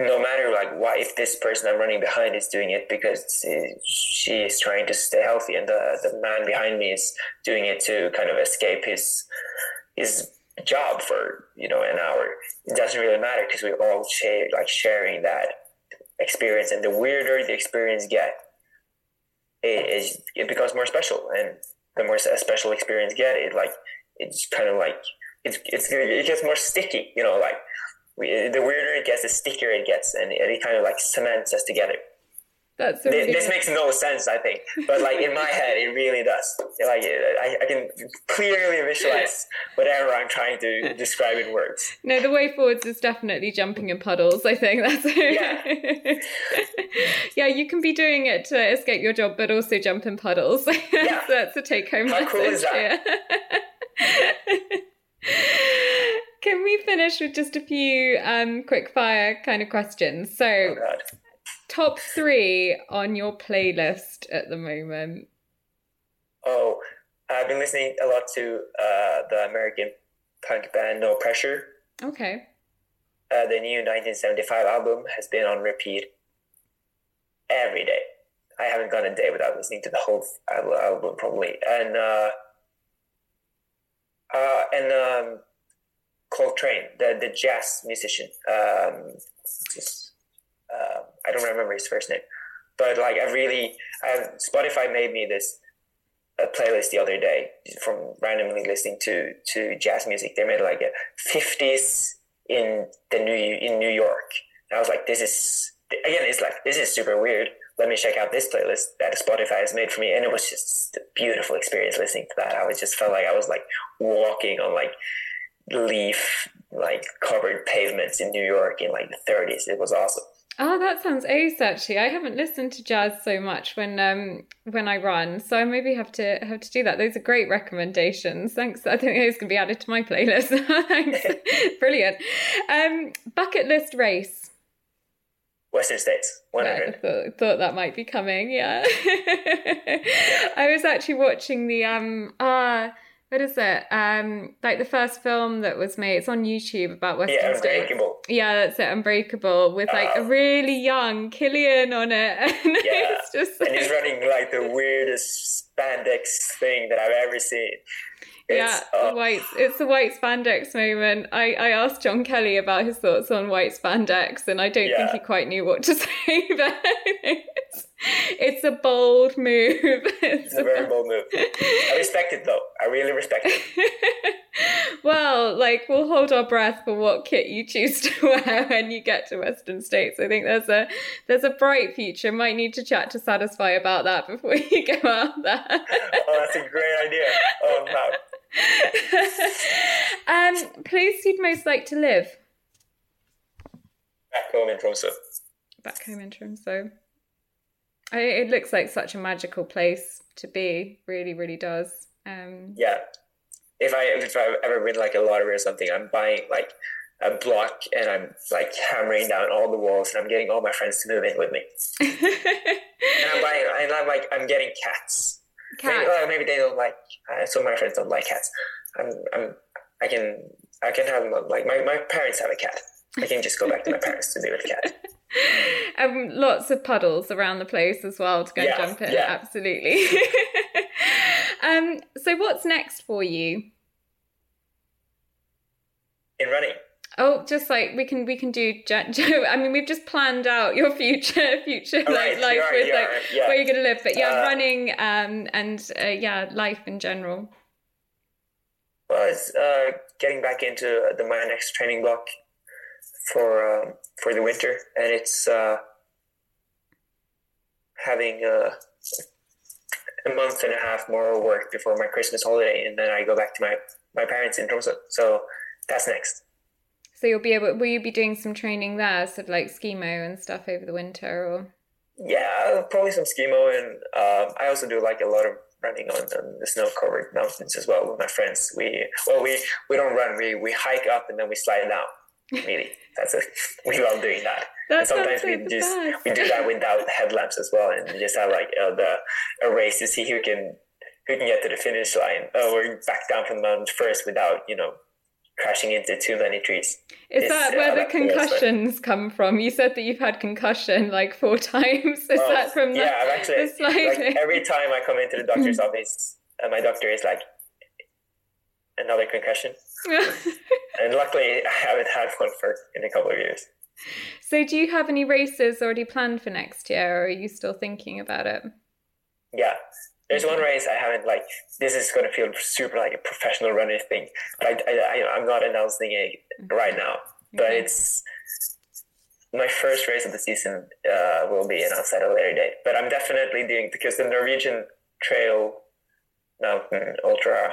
no matter like why if this person i'm running behind is doing it because uh, she is trying to stay healthy and the, the man behind me is doing it to kind of escape his his job for you know an hour. It doesn't really matter because we all share like sharing that experience, and the weirder the experience get, it, it becomes more special, and the more special experience get, it like it's kind of like it's it's it gets more sticky. You know, like we, the weirder it gets, the stickier it gets, and it kind of like cements us together. That's so this, this, makes no sense, I think, but like in my head, it really does. Like I, I can clearly visualize whatever I'm trying to describe in words. No, the way forwards is definitely jumping in puddles. I think that's yeah. yeah, you can be doing it to escape your job, but also jump in puddles. Yeah. so that's a take-home How message. Cool is that? Can we finish with just a few um, quick fire kind of questions? So. Oh top three on your playlist at the moment? Oh, I've been listening a lot to uh, the American punk band No Pressure. Okay. Uh, the new 1975 album has been on repeat every day. I haven't gone a day without listening to the whole album, probably. And uh, uh, and um, Coltrane, the the jazz musician. Um, uh, I don't remember his first name, but like I really, I, Spotify made me this a playlist the other day from randomly listening to to jazz music. They made like a fifties in the new in New York. And I was like, this is again, it's like this is super weird. Let me check out this playlist that Spotify has made for me, and it was just a beautiful experience listening to that. I was just felt like I was like walking on like leaf like covered pavements in New York in like the 30s. It was awesome. Oh, that sounds ace. Actually, I haven't listened to jazz so much when um when I run, so I maybe have to have to do that. Those are great recommendations. Thanks. I think those can be added to my playlist. Thanks. Brilliant. Um, bucket list race. Western States, 100. Yeah, I thought, thought that might be coming. Yeah. I was actually watching the um ah. Uh, what is it? Um, like the first film that was made. It's on YouTube about Western yeah, States. Unbreakable. Yeah, that's it. Unbreakable with like a really young Kilian on it, and Yeah. it's just and he's running like the weirdest spandex thing that I've ever seen. yeah, It's, uh, the white. It's the white spandex moment. I I asked John Kelly about his thoughts on white spandex, and I don't think he quite knew what to say. But it's, a bold move. It's It's a very bold move. I respect it though. I really respect it. well, like we'll hold our breath for what kit you choose to wear when you get to Western States. I think there's a there's a bright future. Might need to chat to Satisfy about that before you go out there. Oh, that's a great idea. Oh, wow. um, place you'd most like to live Back home in Tromsø. back home in Tromsø. I, it looks like such a magical place to be. Really, really does. Um, Yeah. If I if I've ever win like a lottery or something, I'm buying like a block and I'm like hammering down all the walls and I'm getting all my friends to move in with me. And I'm buying and I'm like I'm getting cats. Maybe, well, maybe they don't like. Uh, some of my friends don't like cats. I'm, I'm, I can, I can have like my, my parents have a cat. I can just go back to my parents to be with a cat. um, lots of puddles around the place as well to go Yeah, jump in. yeah. Absolutely. um, so what's next for you? In running, Oh, just like we can we can do. I mean, we've just planned out your future future Oh, like right, life are, with you like yeah. where you're gonna live. But yeah, Uh, running um and uh, yeah, life in general. well, it's uh, getting back into the my next training block for um, for the winter, and it's uh, having uh, a month and a half more work before my Christmas holiday, and then I go back to my my parents in Tromsø. So that's next. So you'll be able. Will you be doing some training there, sort of like skimo and stuff over the winter, or? Yeah, probably some skimo, and um, I also do like a lot of running on, on the snow-covered mountains as well with my friends. We well, we we don't run, we we hike up and then we slide down. Really, that's it. We love doing that. And sometimes we just best. we do that without headlamps as well, and just have like uh, the a race to see who can who can get to the finish line uh, or back down from the mountain first without you know crashing into too many trees. Is It's, that uh, where the it's like- concussions come from? You said that you've had concussion like four times. Is Oh, that from the, yeah, I've actually the like every time I come into the doctor's office, uh, my doctor is like, another concussion. And luckily, I haven't had one for in a couple of years. so, do you have any races already planned for next year, or are you still thinking about it? Yeah, there's one race I haven't like. This is going to feel super like a professional runner thing, but I, I, I'm not announcing it right now. But Okay. it's my first race of the season uh, will be announced at a later date. But I'm definitely doing because the Norwegian Trail Mountain Ultra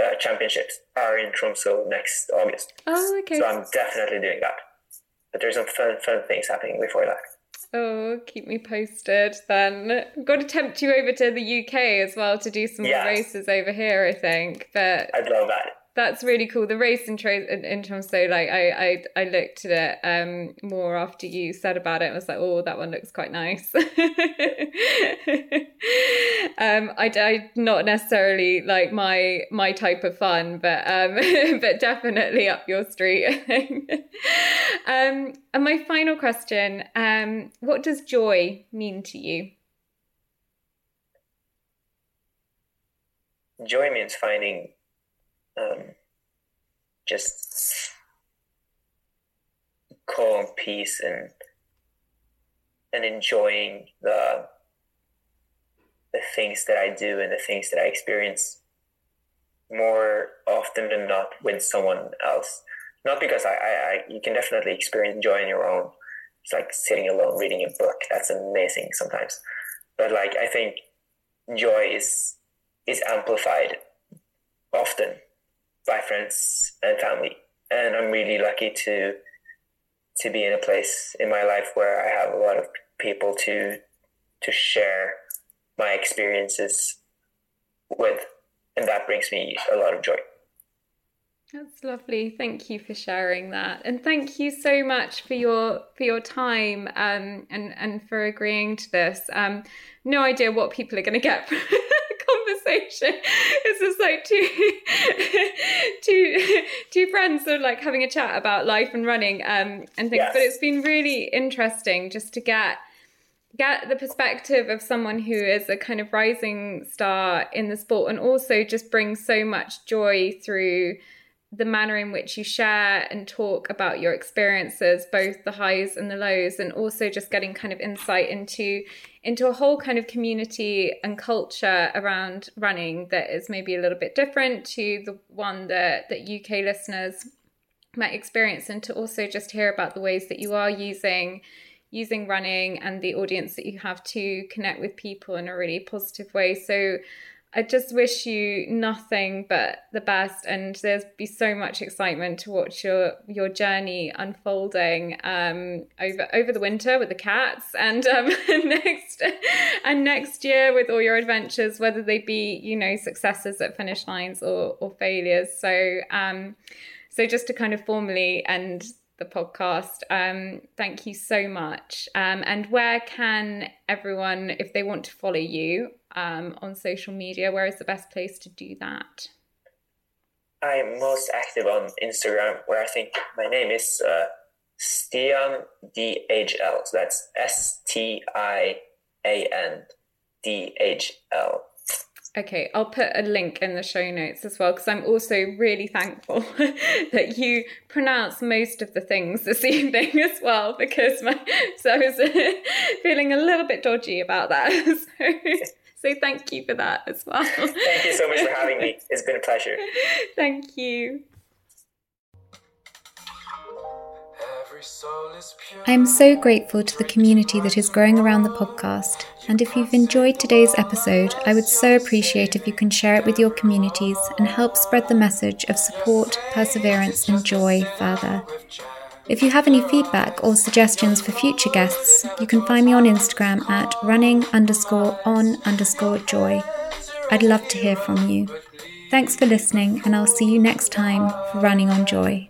uh, Championships are in Tromsø next August. Oh, okay. So I'm definitely doing that. But there's some fun, fun things happening before that. Oh, keep me posted then. I've got to tempt you over to the UK as well to do some Yes. more races over here, I think. But I'd love that. That's really cool. The race in, in Tromsø, like I, I, I looked at it um more after you said about it. and was like, oh, that one looks quite nice. um, I, I not necessarily like my my type of fun, but um, but definitely up your street. Um, and my final question: um, What does joy mean to you? Joy means finding um, just calm, peace, and and enjoying the the things that I do and the things that I experience more often than not with someone else. Not because I, I, I you can definitely experience joy on your own. It's like sitting alone reading a book. That's amazing sometimes. But like I think joy is is amplified often by friends and family and I'm really lucky to to be in a place in my life where I have a lot of people to to share my experiences with, and that brings me a lot of joy. That's lovely. Thank you for sharing that, and thank you so much for your for your time um, and and for agreeing to this. Um, no idea what people are going to get from conversation. It's just like two two two friends sort of like having a chat about life and running um, and things. Yes. But it's been really interesting just to get get the perspective of someone who is a kind of rising star in the sport and also just brings so much joy through the manner in which you share and talk about your experiences both the highs and the lows and also just getting kind of insight into into a whole kind of community and culture around running that is maybe a little bit different to the one that that UK listeners might experience and to also just hear about the ways that you are using using running and the audience that you have to connect with people in a really positive way. So I just wish you nothing but the best, and there's be so much excitement to watch your your journey unfolding um, over over the winter with the cats, and um, next and next year with all your adventures, whether they be you know successes at finish lines or or failures. So um, so just to kind of formally end the podcast. Um, thank you so much. Um, and where can everyone, if they want to follow you um, on social media, where is the best place to do that? I'm most active on Instagram, where I think my name is uh, Stian DHL. So that's S T I A N D H L. Okay, I'll put a link in the show notes as well because I'm also really thankful that you pronounce most of the things this evening as well because my so I was feeling a little bit dodgy about that. So, so thank you for that as well. Thank you so much for having me. It's been a pleasure. Thank you. I am so grateful to the community that is growing around the podcast. And if you've enjoyed today's episode, I would so appreciate if you can share it with your communities and help spread the message of support, perseverance, and joy further. If you have any feedback or suggestions for future guests, you can find me on Instagram at running underscore on underscore joy. I'd love to hear from you. Thanks for listening, and I'll see you next time for Running on Joy.